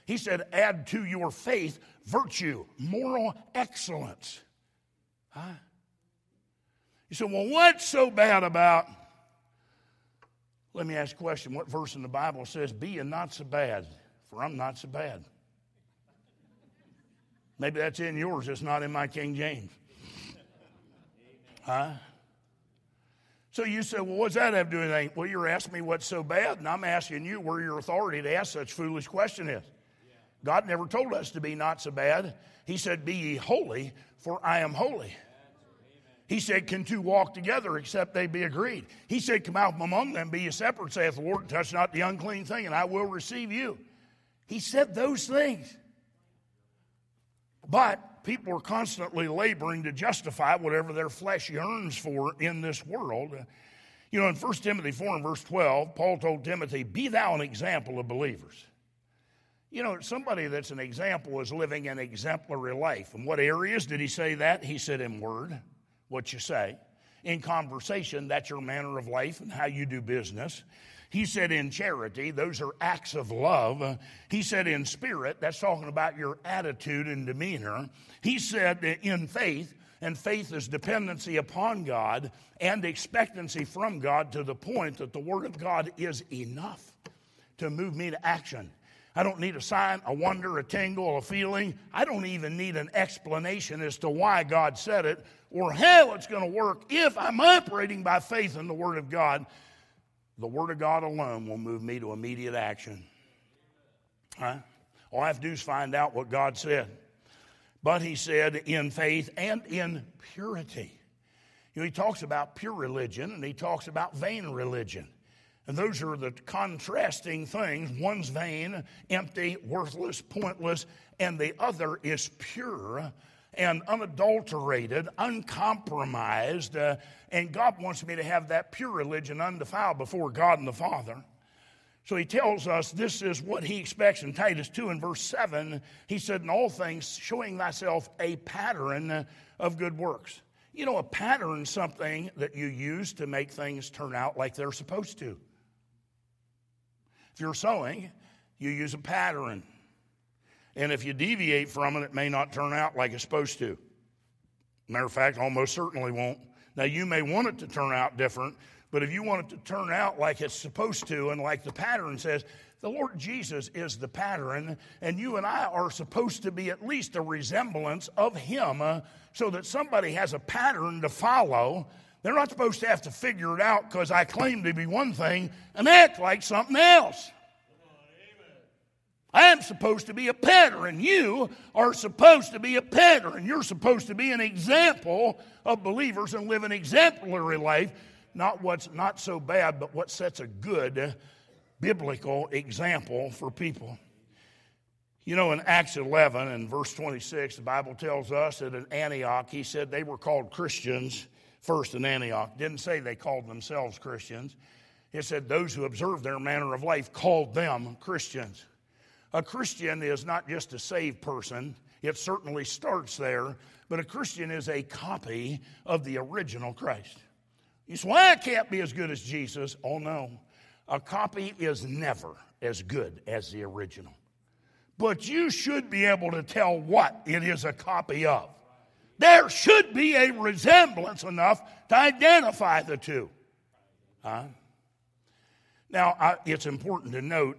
He said, add to your faith virtue, moral excellence. Huh? You said, well, what's so bad about? Let me ask a question. What verse in the Bible says, be not so bad, for I'm not so bad? Maybe that's in yours, it's not in my King James. Huh? So you say, well, what's that have to do with anything? Well, you're asking me what's so bad, and I'm asking you where your authority to ask such foolish question is. God never told us to be not so bad. He said, Be ye holy, for I am holy. He said, Can two walk together except they be agreed? He said, Come out from among them, be ye separate, saith the Lord, touch not the unclean thing, and I will receive you. He said those things. But people are constantly laboring to justify whatever their flesh yearns for in this world. You know, in 1 Timothy 4 and verse 12, Paul told Timothy, Be thou an example of believers. You know, somebody that's an example is living an exemplary life. In what areas did he say that? He said, In word, what you say. In conversation, that's your manner of life and how you do business. He said in charity, those are acts of love. He said in spirit, that's talking about your attitude and demeanor. He said in faith, and faith is dependency upon God and expectancy from God to the point that the Word of God is enough to move me to action. I don't need a sign, a wonder, a tingle, a feeling. I don't even need an explanation as to why God said it or how it's going to work if I'm operating by faith in the Word of God the Word of God alone will move me to immediate action. Huh? All I have to do is find out what God said. But he said, in faith and in purity. You know, he talks about pure religion and he talks about vain religion. And those are the contrasting things. One's vain, empty, worthless, pointless, and the other is pure and unadulterated, uncompromised. Uh, and God wants me to have that pure religion undefiled before God and the Father. So he tells us this is what he expects in Titus 2 and verse 7. He said, In all things, showing thyself a pattern of good works. You know, a pattern's something that you use to make things turn out like they're supposed to. If you're sewing, you use a pattern. And if you deviate from it, it may not turn out like it's supposed to. Matter of fact, almost certainly won't. Now, you may want it to turn out different, but if you want it to turn out like it's supposed to and like the pattern says, the Lord Jesus is the pattern, and you and I are supposed to be at least a resemblance of Him uh, so that somebody has a pattern to follow. They're not supposed to have to figure it out because I claim to be one thing and act like something else. I am supposed to be a pattern. You are supposed to be a pattern. You're supposed to be an example of believers and live an exemplary life, not what's not so bad, but what sets a good biblical example for people. You know, in Acts 11 and verse 26, the Bible tells us that in Antioch, he said they were called Christians first in Antioch. Didn't say they called themselves Christians. It said those who observed their manner of life called them Christians. A Christian is not just a saved person, it certainly starts there, but a Christian is a copy of the original Christ. You say, well, I can't be as good as Jesus. Oh, no. A copy is never as good as the original. But you should be able to tell what it is a copy of. There should be a resemblance enough to identify the two. Huh? Now, I, it's important to note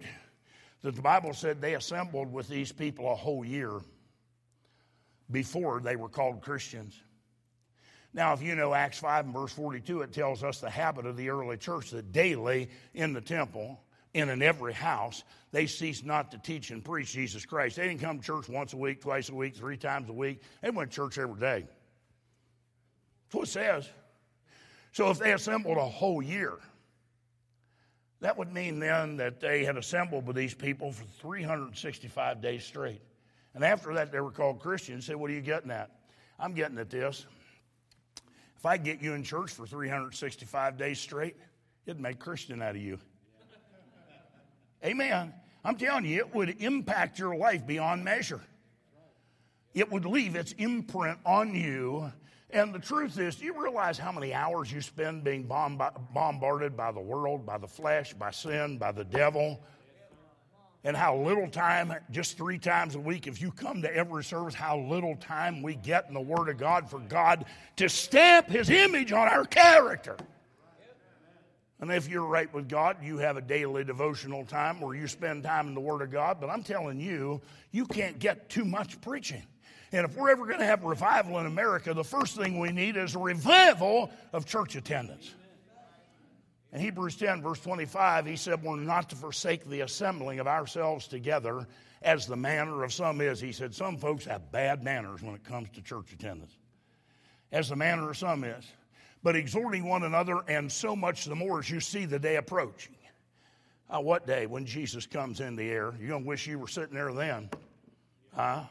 that the Bible said they assembled with these people a whole year before they were called Christians. Now, if you know Acts 5 and verse 42, it tells us the habit of the early church that daily in the temple and in every house, they ceased not to teach and preach Jesus Christ. They didn't come to church once a week, twice a week, three times a week. They went to church every day. That's what it says. So if they assembled a whole year, that would mean then that they had assembled with these people for 365 days straight. And after that, they were called Christians. Say, what are you getting at? I'm getting at this. If I get you in church for 365 days straight, it'd make Christian out of you. Amen. I'm telling you, it would impact your life beyond measure. It would leave its imprint on you and the truth is, do you realize how many hours you spend being bombarded by the world, by the flesh, by sin, by the devil? And how little time, just three times a week, if you come to every service, how little time we get in the Word of God for God to stamp His image on our character. And if you're right with God, you have a daily devotional time where you spend time in the Word of God. But I'm telling you, you can't get too much preaching. And if we're ever going to have revival in America, the first thing we need is a revival of church attendance. In Hebrews 10, verse 25, he said, We're not to forsake the assembling of ourselves together as the manner of some is. He said, Some folks have bad manners when it comes to church attendance, as the manner of some is. But exhorting one another, and so much the more as you see the day approaching. Uh, what day? When Jesus comes in the air. You're going to wish you were sitting there then. Huh?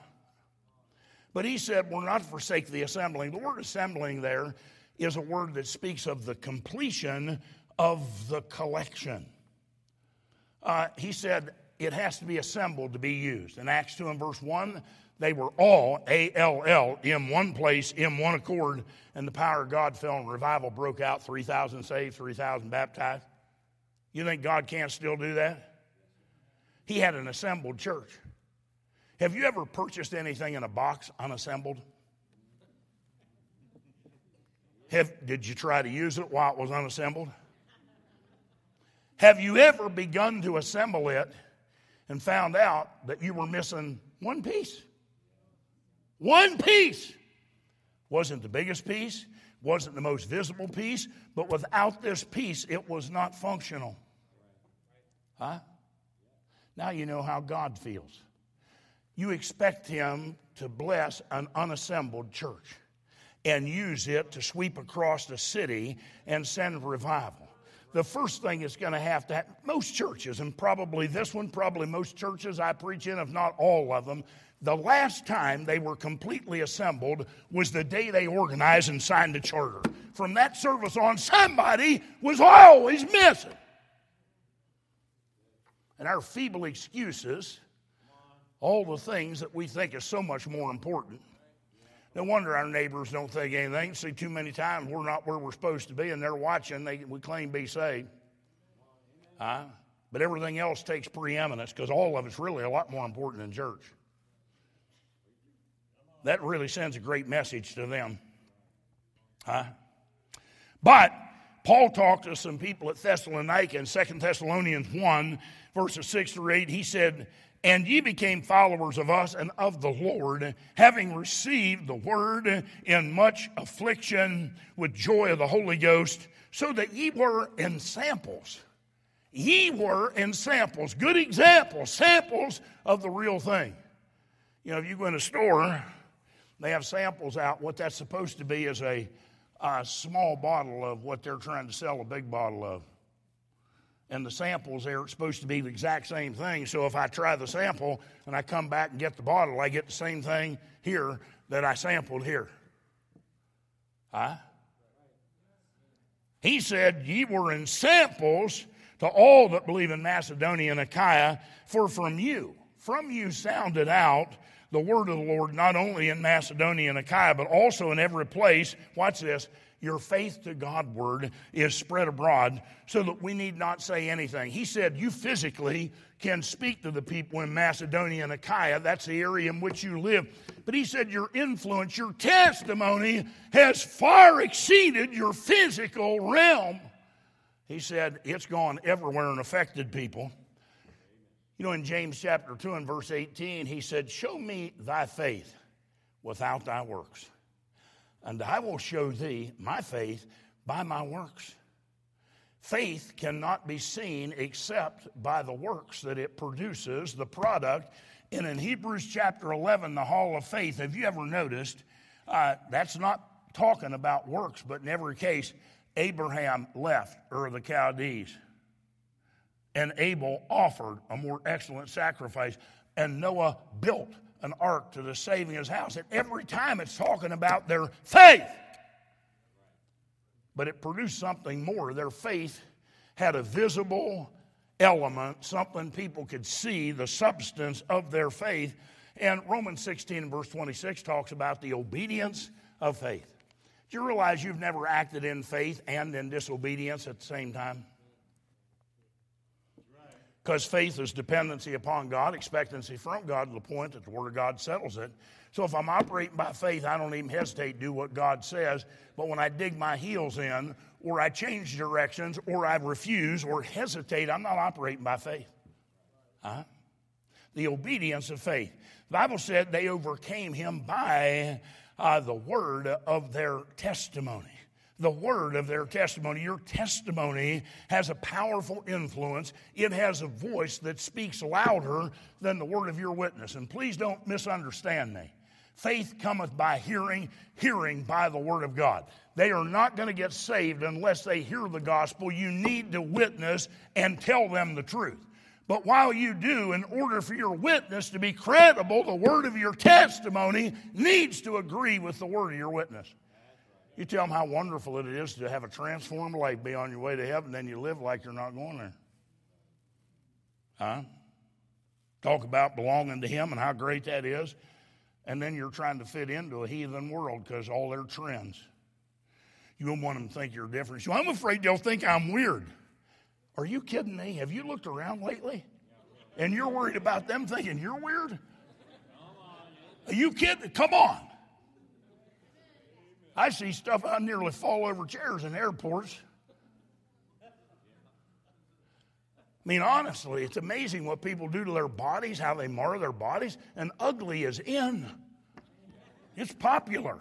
But he said, We're not to forsake the assembling. The word assembling there is a word that speaks of the completion of the collection. Uh, he said it has to be assembled to be used. In Acts 2 and verse 1, they were all, A L L, in one place, in one accord, and the power of God fell and revival broke out 3,000 saved, 3,000 baptized. You think God can't still do that? He had an assembled church. Have you ever purchased anything in a box unassembled? Have, did you try to use it while it was unassembled? Have you ever begun to assemble it and found out that you were missing one piece? One piece. Wasn't the biggest piece, wasn't the most visible piece, but without this piece, it was not functional. Huh? Now you know how God feels you expect him to bless an unassembled church and use it to sweep across the city and send revival. The first thing is going to have to happen, most churches, and probably this one, probably most churches I preach in, if not all of them, the last time they were completely assembled was the day they organized and signed the charter. From that service on, somebody was always missing. And our feeble excuses all the things that we think is so much more important No wonder our neighbors don't think anything. See, too many times we're not where we're supposed to be, and they're watching. They, we claim to be saved. Huh? But everything else takes preeminence because all of it's really a lot more important than church. That really sends a great message to them. Huh? But Paul talked to some people at Thessalonica in 2 Thessalonians 1, verses 6 through 8. He said, And ye became followers of us and of the Lord, having received the word in much affliction with joy of the Holy Ghost, so that ye were ensamples. Ye were ensamples, good examples, samples of the real thing. You know, if you go in a store, they have samples out. What that's supposed to be is a, a small bottle of what they're trying to sell a big bottle of. And the samples there are supposed to be the exact same thing. So if I try the sample and I come back and get the bottle, I get the same thing here that I sampled here. Huh? He said, Ye were ensamples to all that believe in Macedonia and Achaia, for from you, from you sounded out the word of the Lord, not only in Macedonia and Achaia, but also in every place. Watch this. Your faith to God-ward is spread abroad so that we need not say anything. He said, You physically can speak to the people in Macedonia and Achaia. That's the area in which you live. But he said, Your influence, your testimony has far exceeded your physical realm. He said, It's gone everywhere and affected people. You know, in James chapter 2 and verse 18, he said, Show me thy faith without thy works, and I will show thee my faith by my works. Faith cannot be seen except by the works that it produces, the product. And in Hebrews chapter 11, the hall of faith, have you ever noticed? Uh, that's not talking about works, but in every case, Abraham left Ur of the Chaldees and Abel offered a more excellent sacrifice, and Noah built an ark to the saving of his house. And every time it's talking about their faith. But it produced something more. Their faith had a visible element, something people could see, the substance of their faith. And Romans 16 and verse 26 talks about the obedience of faith. Do you realize you've never acted in faith and in disobedience at the same time? Because faith is dependency upon God, expectancy from God to the point that the Word of God settles it. So if I'm operating by faith, I don't even hesitate to do what God says. But when I dig my heels in, or I change directions, or I refuse, or hesitate, I'm not operating by faith. Huh? The obedience of faith. The Bible said they overcame him by uh, the word of their testimony the word of their testimony. Your testimony has a powerful influence. It has a voice that speaks louder than the word of your witness. And please don't misunderstand me. Faith cometh by hearing, hearing by the word of God. They are not going to get saved unless they hear the gospel. You need to witness and tell them the truth. But while you do, in order for your witness to be credible, the word of your testimony needs to agree with the word of your witness. You tell them how wonderful it is to have a transformed life be on your way to heaven, then you live like you're not going there. Huh? Talk about belonging to Him and how great that is, and then you're trying to fit into a heathen world because all their trends. You don't want them to think you're different. So I'm afraid they'll think I'm weird. Are you kidding me? Have you looked around lately? And you're worried about them thinking you're weird? Are you kidding? Come on. I see stuff I nearly fall over chairs in airports. I mean, honestly, it's amazing what people do to their bodies, how they mar their bodies, and ugly is in. It's popular.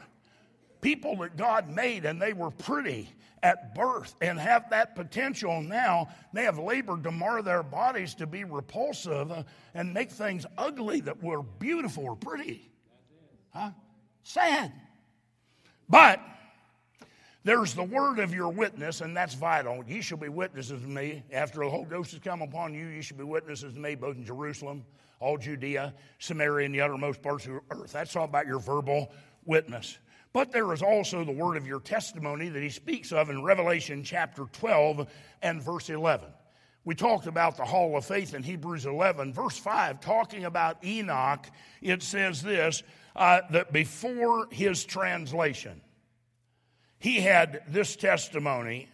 People that God made and they were pretty at birth and have that potential now, they have labored to mar their bodies to be repulsive and make things ugly that were beautiful or pretty. Huh? Sad. But there's the word of your witness, and that's vital. You shall be witnesses to me. After the Holy Ghost has come upon you, you shall be witnesses to me, both in Jerusalem, all Judea, Samaria, and the uttermost parts of the earth. That's all about your verbal witness. But there is also the word of your testimony that he speaks of in Revelation chapter 12 and verse 11. We talked about the hall of faith in Hebrews 11. Verse 5, talking about Enoch, it says this uh, that before his translation, he had this testimony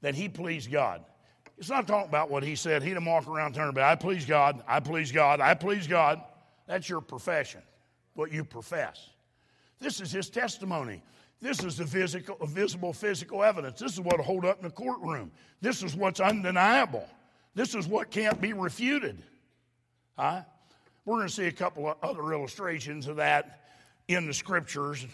that he pleased God. It's not talking about what he said. He didn't walk around turning about, I please God, I please God, I please God. That's your profession, what you profess. This is his testimony. This is the physical, visible physical evidence. This is what will hold up in the courtroom. This is what's undeniable. This is what can't be refuted. Huh? We're going to see a couple of other illustrations of that in the scriptures.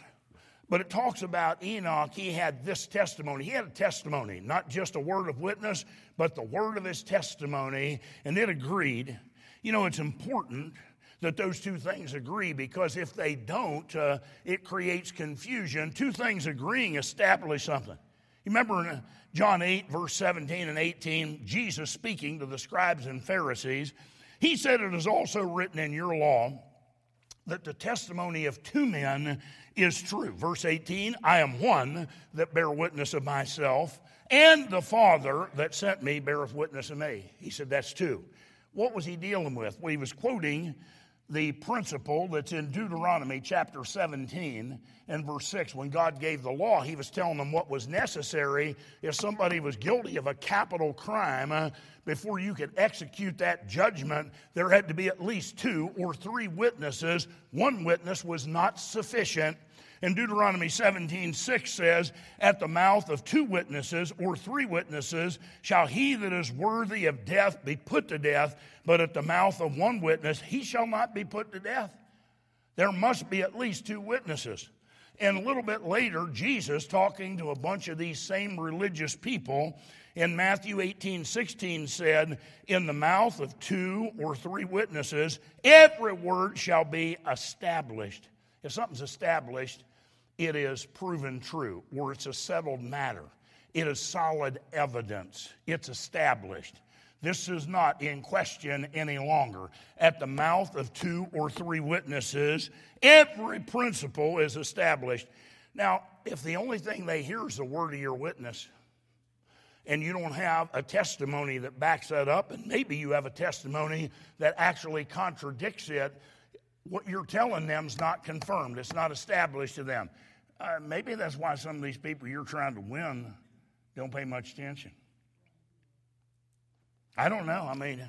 But it talks about Enoch. He had this testimony. He had a testimony, not just a word of witness, but the word of his testimony, and it agreed. You know, it's important that those two things agree because if they don't, uh, it creates confusion. Two things agreeing establish something. You remember in John 8, verse 17 and 18, Jesus speaking to the scribes and Pharisees, he said, It is also written in your law that the testimony of two men is true. Verse 18, I am one that bear witness of myself, and the Father that sent me beareth witness of me. He said, That's two. What was he dealing with? Well, he was quoting the principle that's in Deuteronomy chapter 17 and verse 6. When God gave the law, he was telling them what was necessary if somebody was guilty of a capital crime. Uh, before you could execute that judgment, there had to be at least two or three witnesses. One witness was not sufficient. And Deuteronomy 17, 6 says, At the mouth of two witnesses or three witnesses shall he that is worthy of death be put to death, but at the mouth of one witness he shall not be put to death. There must be at least two witnesses. And a little bit later, Jesus, talking to a bunch of these same religious people, in Matthew 18, 16 said, In the mouth of two or three witnesses, every word shall be established. If something's established, it is proven true, or it's a settled matter. It is solid evidence. It's established. This is not in question any longer. At the mouth of two or three witnesses, every principle is established. Now, if the only thing they hear is the word of your witness, and you don't have a testimony that backs that up, and maybe you have a testimony that actually contradicts it, what you're telling them is not confirmed. It's not established to them. Uh, maybe that's why some of these people you're trying to win don't pay much attention. I don't know. I mean,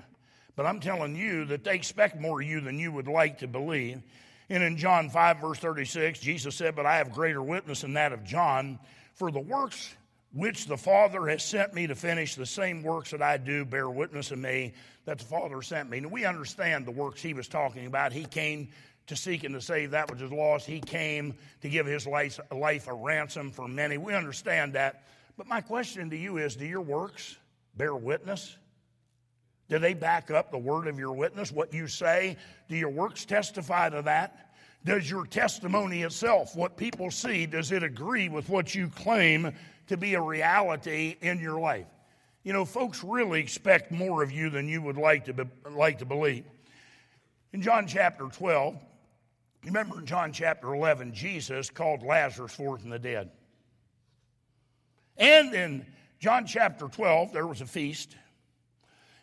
but I'm telling you that they expect more of you than you would like to believe. And in John 5, verse 36, Jesus said, But I have greater witness than that of John, for the works which the Father has sent me to finish, the same works that I do bear witness of me that the Father sent me. And we understand the works he was talking about. He came to seek and to save that which is lost. He came to give his life, life a ransom for many. We understand that. But my question to you is do your works bear witness? Do they back up the word of your witness? What you say? Do your works testify to that? Does your testimony itself, what people see, does it agree with what you claim to be a reality in your life? You know, folks really expect more of you than you would like to, be, like to believe. In John chapter 12, Remember in John chapter 11, Jesus called Lazarus forth from the dead. And in John chapter 12, there was a feast.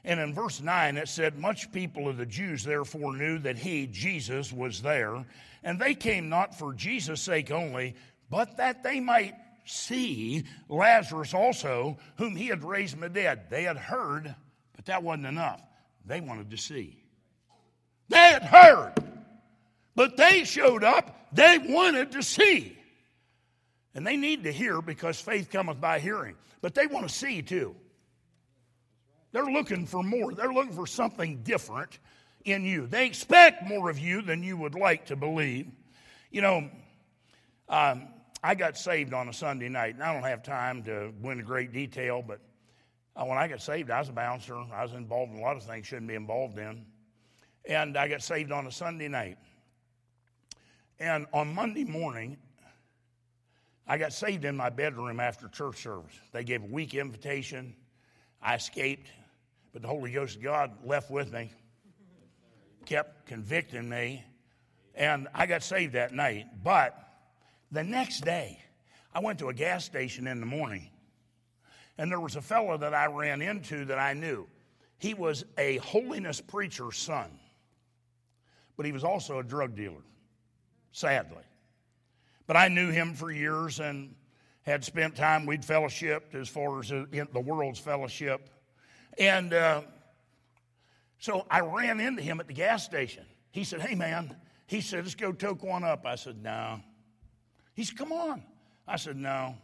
And in verse 9, it said, Much people of the Jews therefore knew that he, Jesus, was there. And they came not for Jesus' sake only, but that they might see Lazarus also, whom he had raised from the dead. They had heard, but that wasn't enough. They wanted to see. They had heard. But they showed up, they wanted to see. And they need to hear because faith cometh by hearing. But they want to see too. They're looking for more. They're looking for something different in you. They expect more of you than you would like to believe. You know, um, I got saved on a Sunday night, and I don't have time to go into great detail, but uh, when I got saved, I was a bouncer. I was involved in a lot of things I shouldn't be involved in. And I got saved on a Sunday night. And on Monday morning, I got saved in my bedroom after church service. They gave a week invitation. I escaped, but the Holy Ghost of God left with me, kept convicting me, and I got saved that night. But the next day, I went to a gas station in the morning, and there was a fellow that I ran into that I knew. He was a holiness preacher's son, but he was also a drug dealer. Sadly. But I knew him for years and had spent time, we'd fellowshipped as far as the world's fellowship. And uh, so I ran into him at the gas station. He said, Hey, man, he said, let's go toke one up. I said, No. He said, Come on. I said, No.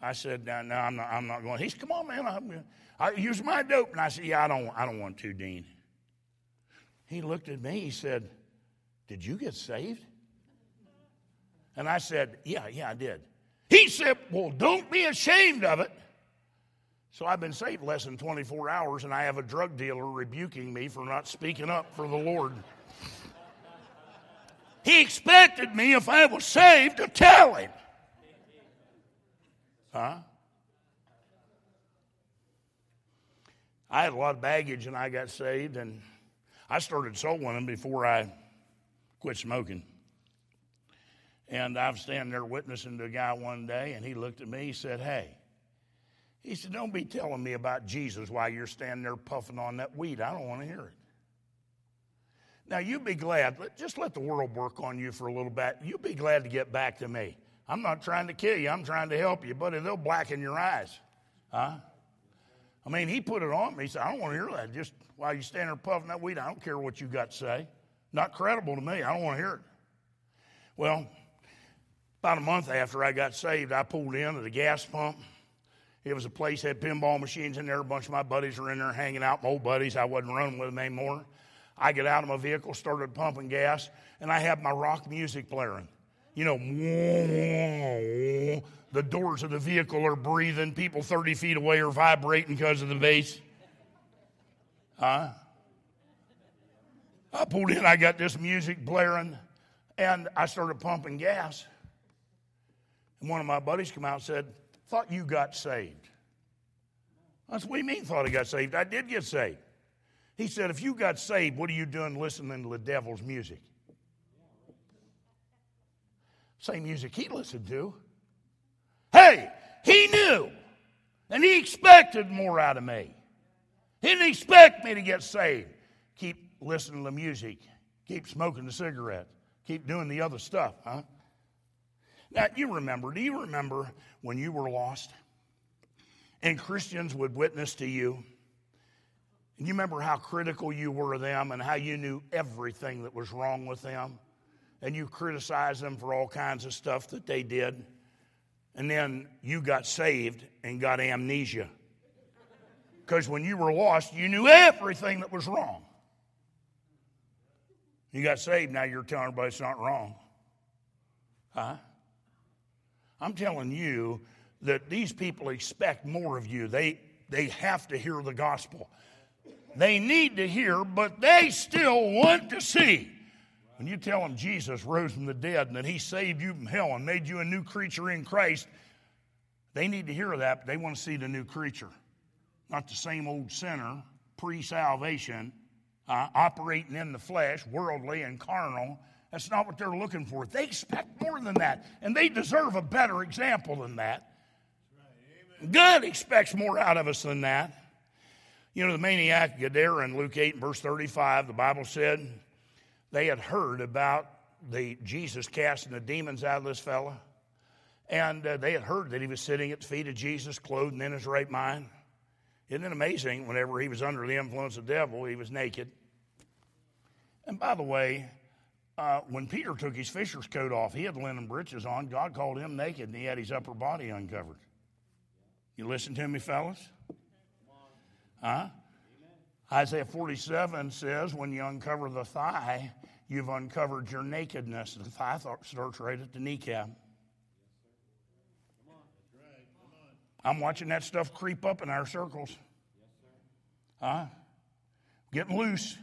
I said, No, no I'm, not, I'm not going. He said, Come on, man. I'm, I use my dope. And I said, Yeah, I don't, I don't want to, Dean. He looked at me. He said, Did you get saved? And I said, Yeah, yeah, I did. He said, Well, don't be ashamed of it. So I've been saved less than 24 hours, and I have a drug dealer rebuking me for not speaking up for the Lord. He expected me, if I was saved, to tell him. Huh? I had a lot of baggage and I got saved, and I started soul winning before I quit smoking. And I was standing there witnessing to a guy one day, and he looked at me. He said, Hey, he said, Don't be telling me about Jesus while you're standing there puffing on that weed. I don't want to hear it. Now, you'd be glad, just let the world work on you for a little bit. You'd be glad to get back to me. I'm not trying to kill you, I'm trying to help you, buddy. They'll blacken your eyes. Huh? I mean, he put it on me. He said, I don't want to hear that. Just while you stand there puffing that weed, I don't care what you got to say. Not credible to me. I don't want to hear it. Well, about a month after I got saved, I pulled in at a gas pump. It was a place that had pinball machines in there. A bunch of my buddies were in there hanging out. My old buddies, I wasn't running with them anymore. I get out of my vehicle, started pumping gas, and I had my rock music blaring. You know, the doors of the vehicle are breathing. People 30 feet away are vibrating because of the bass. Huh? I pulled in, I got this music blaring, and I started pumping gas. And one of my buddies come out and said, Thought you got saved. I said, What do you mean, thought I got saved? I did get saved. He said, If you got saved, what are you doing listening to the devil's music? Same music he listened to. Hey, he knew, and he expected more out of me. He didn't expect me to get saved. Keep listening to the music, keep smoking the cigarette, keep doing the other stuff, huh? Now, you remember, do you remember when you were lost and Christians would witness to you? And you remember how critical you were of them and how you knew everything that was wrong with them? And you criticized them for all kinds of stuff that they did. And then you got saved and got amnesia. Because when you were lost, you knew everything that was wrong. You got saved, now you're telling everybody it's not wrong. Huh? I'm telling you that these people expect more of you. They, they have to hear the gospel. They need to hear, but they still want to see. When you tell them Jesus rose from the dead and that he saved you from hell and made you a new creature in Christ, they need to hear that, but they want to see the new creature. Not the same old sinner, pre salvation, uh, operating in the flesh, worldly and carnal. That's not what they're looking for. They expect more than that, and they deserve a better example than that. God expects more out of us than that. You know, the maniac Gadara in Luke 8 and verse 35, the Bible said they had heard about the Jesus casting the demons out of this fella. And uh, they had heard that he was sitting at the feet of Jesus, clothed and in his right mind. Isn't it amazing? Whenever he was under the influence of the devil, he was naked. And by the way, uh, when Peter took his fisher's coat off, he had linen breeches on. God called him naked and he had his upper body uncovered. You listen to me, fellas? Huh? Isaiah 47 says, when you uncover the thigh, you've uncovered your nakedness. The thigh starts right at the kneecap. I'm watching that stuff creep up in our circles. Huh? Getting loose.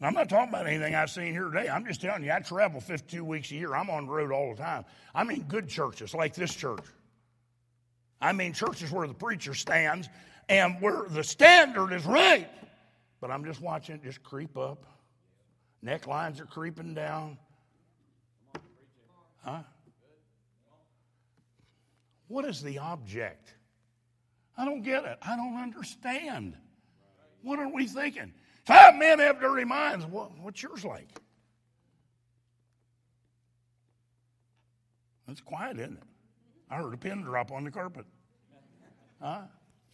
And I'm not talking about anything I've seen here today. I'm just telling you, I travel 52 weeks a year. I'm on the road all the time. I mean, good churches like this church. I mean, churches where the preacher stands and where the standard is right. But I'm just watching it just creep up. Necklines are creeping down. Huh? What is the object? I don't get it. I don't understand. What are we thinking? Five men have dirty minds. What, what's yours like? It's quiet, isn't it? I heard a pin drop on the carpet. Huh?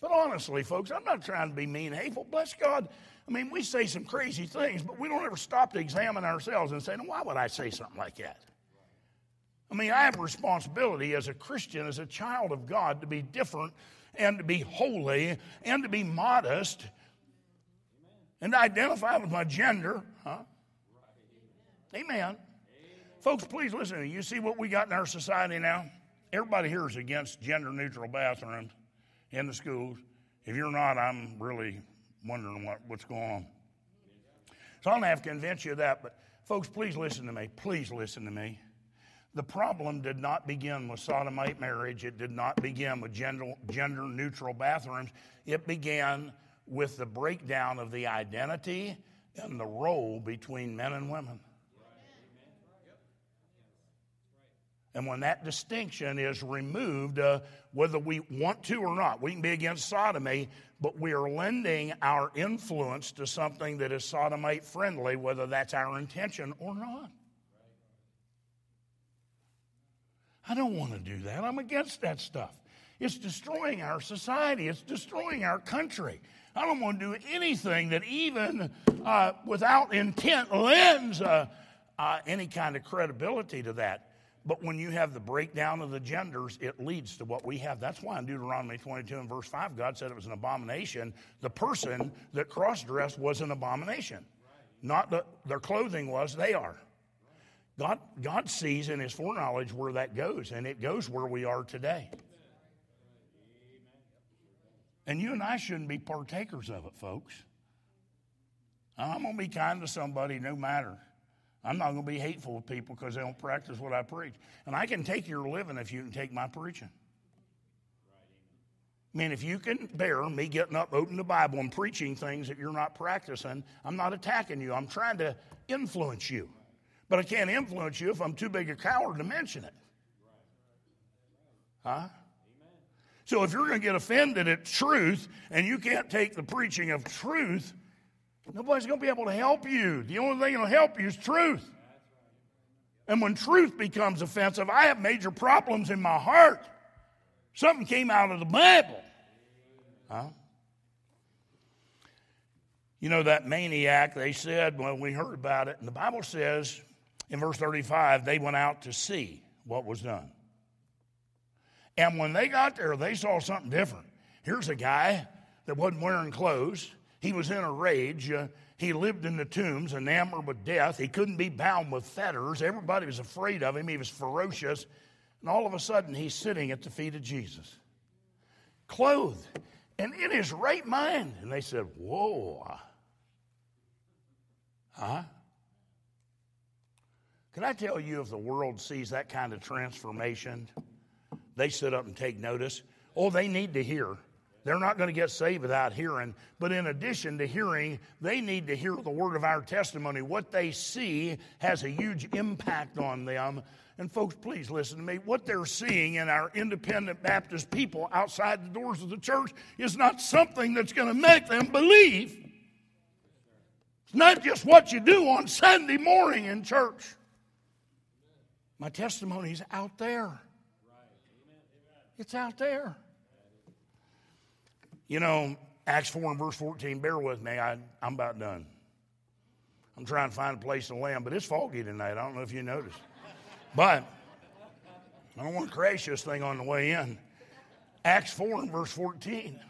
But honestly, folks, I'm not trying to be mean, hateful. Bless God. I mean, we say some crazy things, but we don't ever stop to examine ourselves and say, "No, why would I say something like that? I mean, I have a responsibility as a Christian, as a child of God, to be different and to be holy and to be modest and identify with my gender. Huh? Amen. Folks, please listen. You see what we got in our society now? Everybody here is against gender neutral bathrooms in the schools. If you're not, I'm really wondering what, what's going on. So I don't have to convince you of that, but folks, please listen to me. Please listen to me. The problem did not begin with sodomite marriage. It did not begin with gender, gender neutral bathrooms. It began with the breakdown of the identity and the role between men and women. And when that distinction is removed, uh, whether we want to or not, we can be against sodomy, but we are lending our influence to something that is sodomite friendly, whether that's our intention or not. I don't want to do that. I'm against that stuff. It's destroying our society, it's destroying our country. I don't want to do anything that, even uh, without intent, lends uh, uh, any kind of credibility to that. But when you have the breakdown of the genders, it leads to what we have. That's why in Deuteronomy 22 and verse 5, God said it was an abomination. The person that cross dressed was an abomination. Not that their clothing was, they are. God, God sees in His foreknowledge where that goes, and it goes where we are today. And you and I shouldn't be partakers of it, folks. I'm going to be kind to somebody no matter. I'm not going to be hateful with people because they don't practice what I preach. And I can take your living if you can take my preaching. I mean, if you can bear me getting up, opening the Bible, and preaching things that you're not practicing, I'm not attacking you. I'm trying to influence you. But I can't influence you if I'm too big a coward to mention it. Huh? So if you're going to get offended at truth and you can't take the preaching of truth, Nobody's going to be able to help you. The only thing that'll help you is truth. And when truth becomes offensive, I have major problems in my heart. Something came out of the Bible. Huh? You know, that maniac, they said when we heard about it, and the Bible says in verse 35, they went out to see what was done. And when they got there, they saw something different. Here's a guy that wasn't wearing clothes. He was in a rage. Uh, he lived in the tombs, enamored with death. He couldn't be bound with fetters. Everybody was afraid of him. He was ferocious. And all of a sudden, he's sitting at the feet of Jesus, clothed and in his right mind. And they said, Whoa. Huh? Can I tell you, if the world sees that kind of transformation, they sit up and take notice. Oh, they need to hear. They're not going to get saved without hearing. But in addition to hearing, they need to hear the word of our testimony. What they see has a huge impact on them. And folks, please listen to me. What they're seeing in our independent Baptist people outside the doors of the church is not something that's going to make them believe. It's not just what you do on Sunday morning in church. My testimony is out there. It's out there. You know, Acts 4 and verse 14, bear with me, I, I'm about done. I'm trying to find a place to land, but it's foggy tonight. I don't know if you noticed. But I don't want to crash this thing on the way in. Acts 4 and verse 14.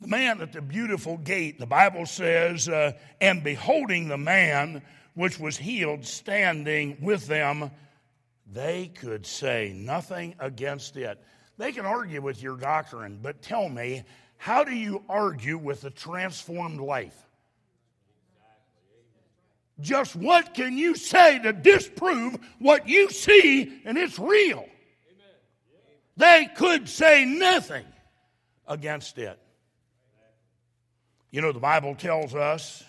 The man at the beautiful gate, the Bible says, uh, and beholding the man which was healed standing with them, they could say nothing against it. They can argue with your doctrine, but tell me, how do you argue with a transformed life? Just what can you say to disprove what you see and it's real? They could say nothing against it. You know, the Bible tells us,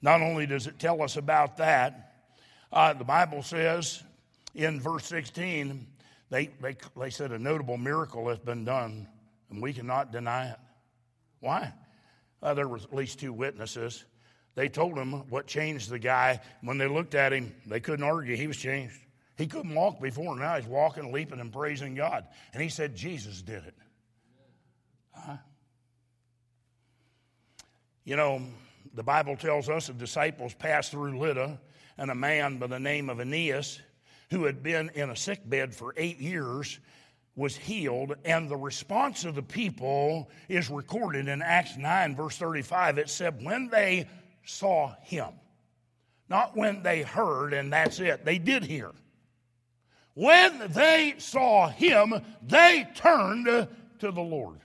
not only does it tell us about that, uh, the Bible says in verse 16, they, they, they said a notable miracle has been done, and we cannot deny it. Why? Uh, there were at least two witnesses. They told him what changed the guy. When they looked at him, they couldn't argue. He was changed. He couldn't walk before, now he's walking, leaping, and praising God. And he said Jesus did it. Huh? You know, the Bible tells us the disciples passed through Lydda, and a man by the name of Aeneas, who had been in a sick bed for eight years, was healed. And the response of the people is recorded in Acts 9, verse 35. It said, When they saw him, not when they heard, and that's it, they did hear. When they saw him, they turned to the Lord.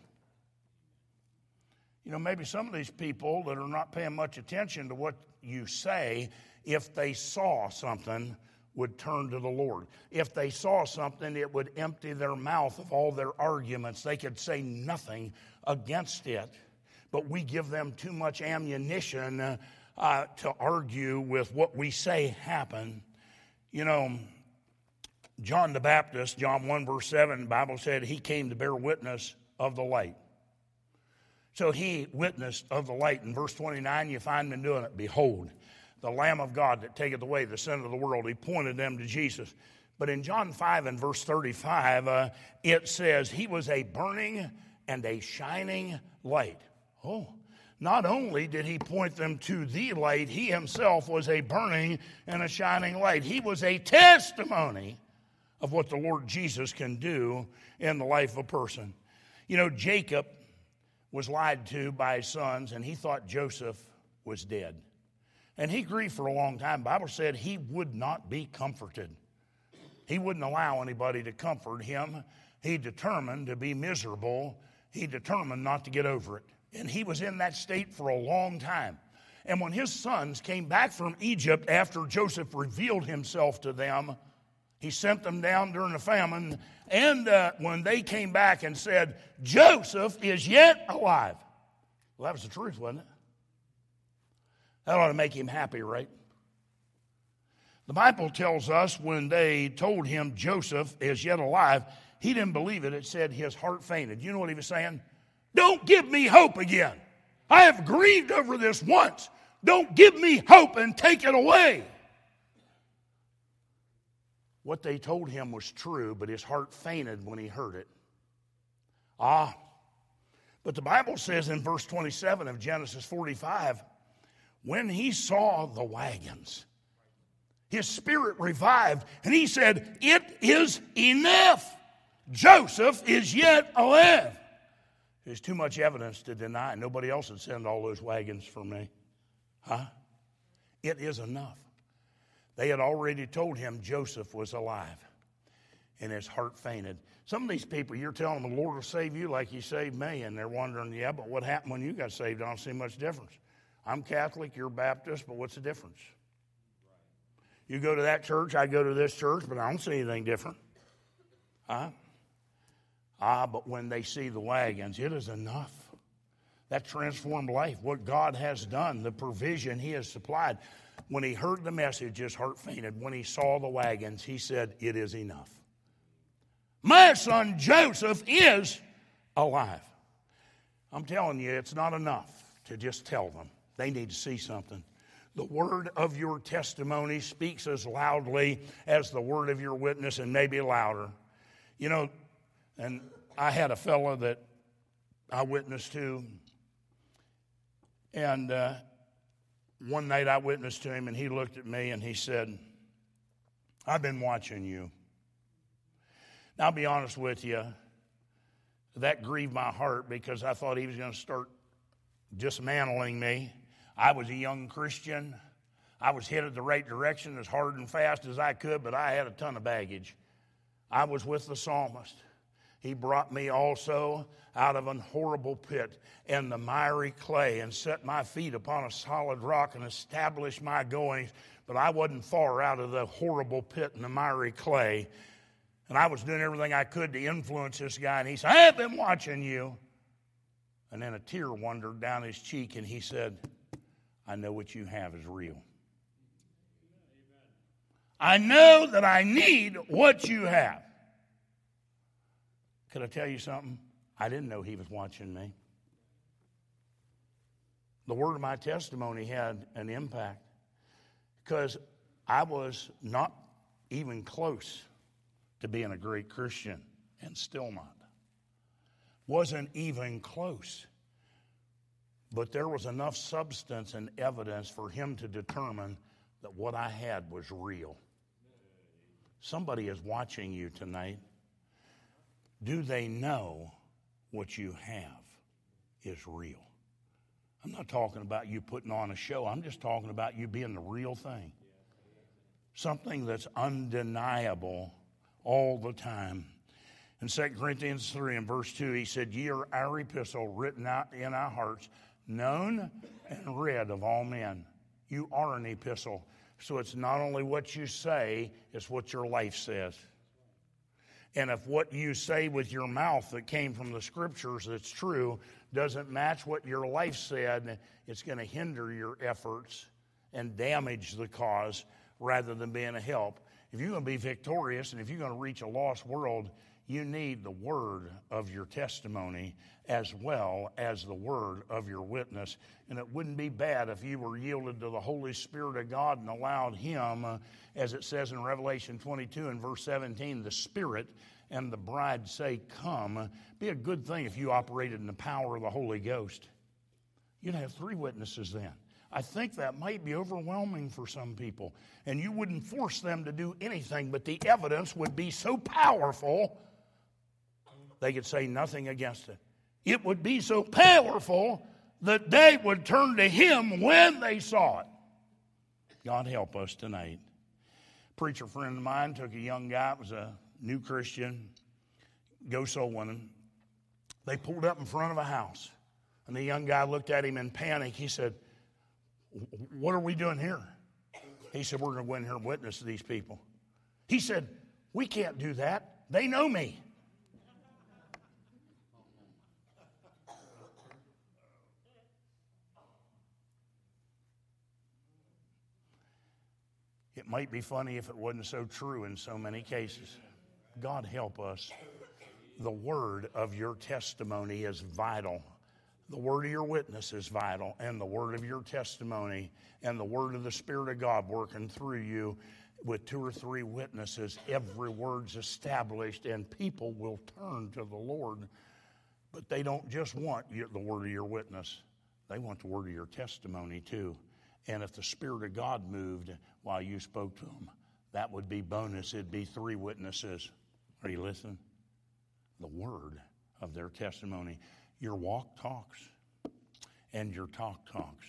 You know, maybe some of these people that are not paying much attention to what you say, if they saw something, would turn to the Lord. If they saw something, it would empty their mouth of all their arguments. They could say nothing against it. But we give them too much ammunition uh, to argue with what we say happened. You know, John the Baptist, John 1, verse 7, the Bible said he came to bear witness of the light. So he witnessed of the light. In verse 29, you find him doing it. Behold, the Lamb of God that taketh away the sin of the world. He pointed them to Jesus. But in John 5 and verse 35, uh, it says, He was a burning and a shining light. Oh, not only did he point them to the light, he himself was a burning and a shining light. He was a testimony of what the Lord Jesus can do in the life of a person. You know, Jacob was lied to by his sons, and he thought Joseph was dead. And he grieved for a long time. The Bible said he would not be comforted. He wouldn't allow anybody to comfort him. He determined to be miserable. He determined not to get over it. And he was in that state for a long time. And when his sons came back from Egypt after Joseph revealed himself to them, he sent them down during the famine. And uh, when they came back and said, Joseph is yet alive. Well, that was the truth, wasn't it? That ought to make him happy, right? The Bible tells us when they told him Joseph is yet alive, he didn't believe it. It said his heart fainted. You know what he was saying? Don't give me hope again. I have grieved over this once. Don't give me hope and take it away. What they told him was true, but his heart fainted when he heard it. Ah, but the Bible says in verse 27 of Genesis 45 when he saw the wagons, his spirit revived, and he said, It is enough. Joseph is yet alive. There's too much evidence to deny. Nobody else would send all those wagons for me. Huh? It is enough. They had already told him Joseph was alive, and his heart fainted. Some of these people, you're telling them the Lord will save you like he saved me, and they're wondering, yeah, but what happened when you got saved? I don't see much difference. I'm Catholic, you're Baptist, but what's the difference? You go to that church, I go to this church, but I don't see anything different. Huh? Ah, but when they see the wagons, it is enough. That transformed life, what God has done, the provision He has supplied. When he heard the message, his heart fainted. When he saw the wagons, he said, It is enough. My son Joseph is alive. I'm telling you, it's not enough to just tell them. They need to see something. The word of your testimony speaks as loudly as the word of your witness and maybe louder. You know, and I had a fellow that I witnessed to, and uh, one night I witnessed to him, and he looked at me and he said, I've been watching you. Now, I'll be honest with you, that grieved my heart because I thought he was going to start dismantling me. I was a young Christian. I was headed the right direction as hard and fast as I could, but I had a ton of baggage. I was with the psalmist. He brought me also out of an horrible pit in the miry clay and set my feet upon a solid rock and established my goings. But I wasn't far out of the horrible pit in the miry clay. And I was doing everything I could to influence this guy. And he said, I have been watching you. And then a tear wandered down his cheek, and he said, I know what you have is real. I know that I need what you have. Could I tell you something? I didn't know he was watching me. The word of my testimony had an impact because I was not even close to being a great Christian, and still not. Wasn't even close. But there was enough substance and evidence for him to determine that what I had was real. Somebody is watching you tonight. Do they know what you have is real? I'm not talking about you putting on a show. I'm just talking about you being the real thing. Something that's undeniable all the time. In 2 Corinthians 3 and verse 2, he said, Ye are our epistle written out in our hearts, known and read of all men. You are an epistle. So it's not only what you say, it's what your life says. And if what you say with your mouth that came from the scriptures that's true doesn't match what your life said, it's going to hinder your efforts and damage the cause rather than being a help. If you're going to be victorious and if you're going to reach a lost world, you need the word of your testimony as well as the word of your witness. And it wouldn't be bad if you were yielded to the Holy Spirit of God and allowed Him, as it says in Revelation 22 and verse 17, the Spirit and the bride say, Come. Be a good thing if you operated in the power of the Holy Ghost. You'd have three witnesses then. I think that might be overwhelming for some people. And you wouldn't force them to do anything, but the evidence would be so powerful they could say nothing against it. It would be so powerful that they would turn to Him when they saw it. God help us tonight. Preacher friend of mine took a young guy, was a new Christian, go soul winning. They pulled up in front of a house, and the young guy looked at him in panic. He said, What are we doing here? He said, We're going to go in here and witness to these people. He said, We can't do that. They know me. It might be funny if it wasn't so true in so many cases. God help us. The word of your testimony is vital. The word of your witness is vital, and the word of your testimony and the word of the Spirit of God working through you with two or three witnesses, every word's established, and people will turn to the Lord. But they don't just want the word of your witness, they want the word of your testimony too. And if the Spirit of God moved while you spoke to them, that would be bonus. It'd be three witnesses. Are you listening? The word of their testimony. Your walk talks and your talk talks,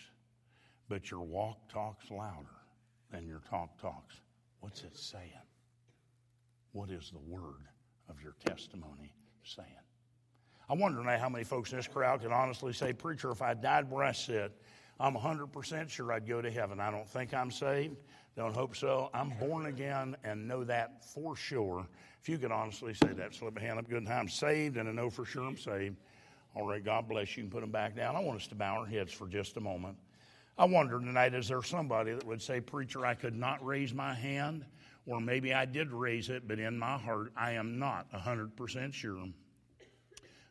but your walk talks louder than your talk talks. What's it saying? What is the word of your testimony saying? I wonder now how many folks in this crowd can honestly say, Preacher, if I died where I sit, I'm 100% sure I'd go to heaven. I don't think I'm saved. Don't hope so. I'm born again and know that for sure. If you could honestly say that, slip a hand up good. And I'm saved and I know for sure I'm saved. All right, God bless you. You can put them back down. I want us to bow our heads for just a moment. I wonder tonight, is there somebody that would say, Preacher, I could not raise my hand? Or maybe I did raise it, but in my heart, I am not 100% sure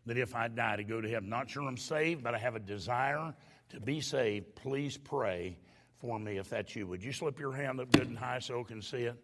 that if I die to go to heaven, not sure I'm saved, but I have a desire to be saved. Please pray for me if that's you. Would you slip your hand up good and high so I can see it?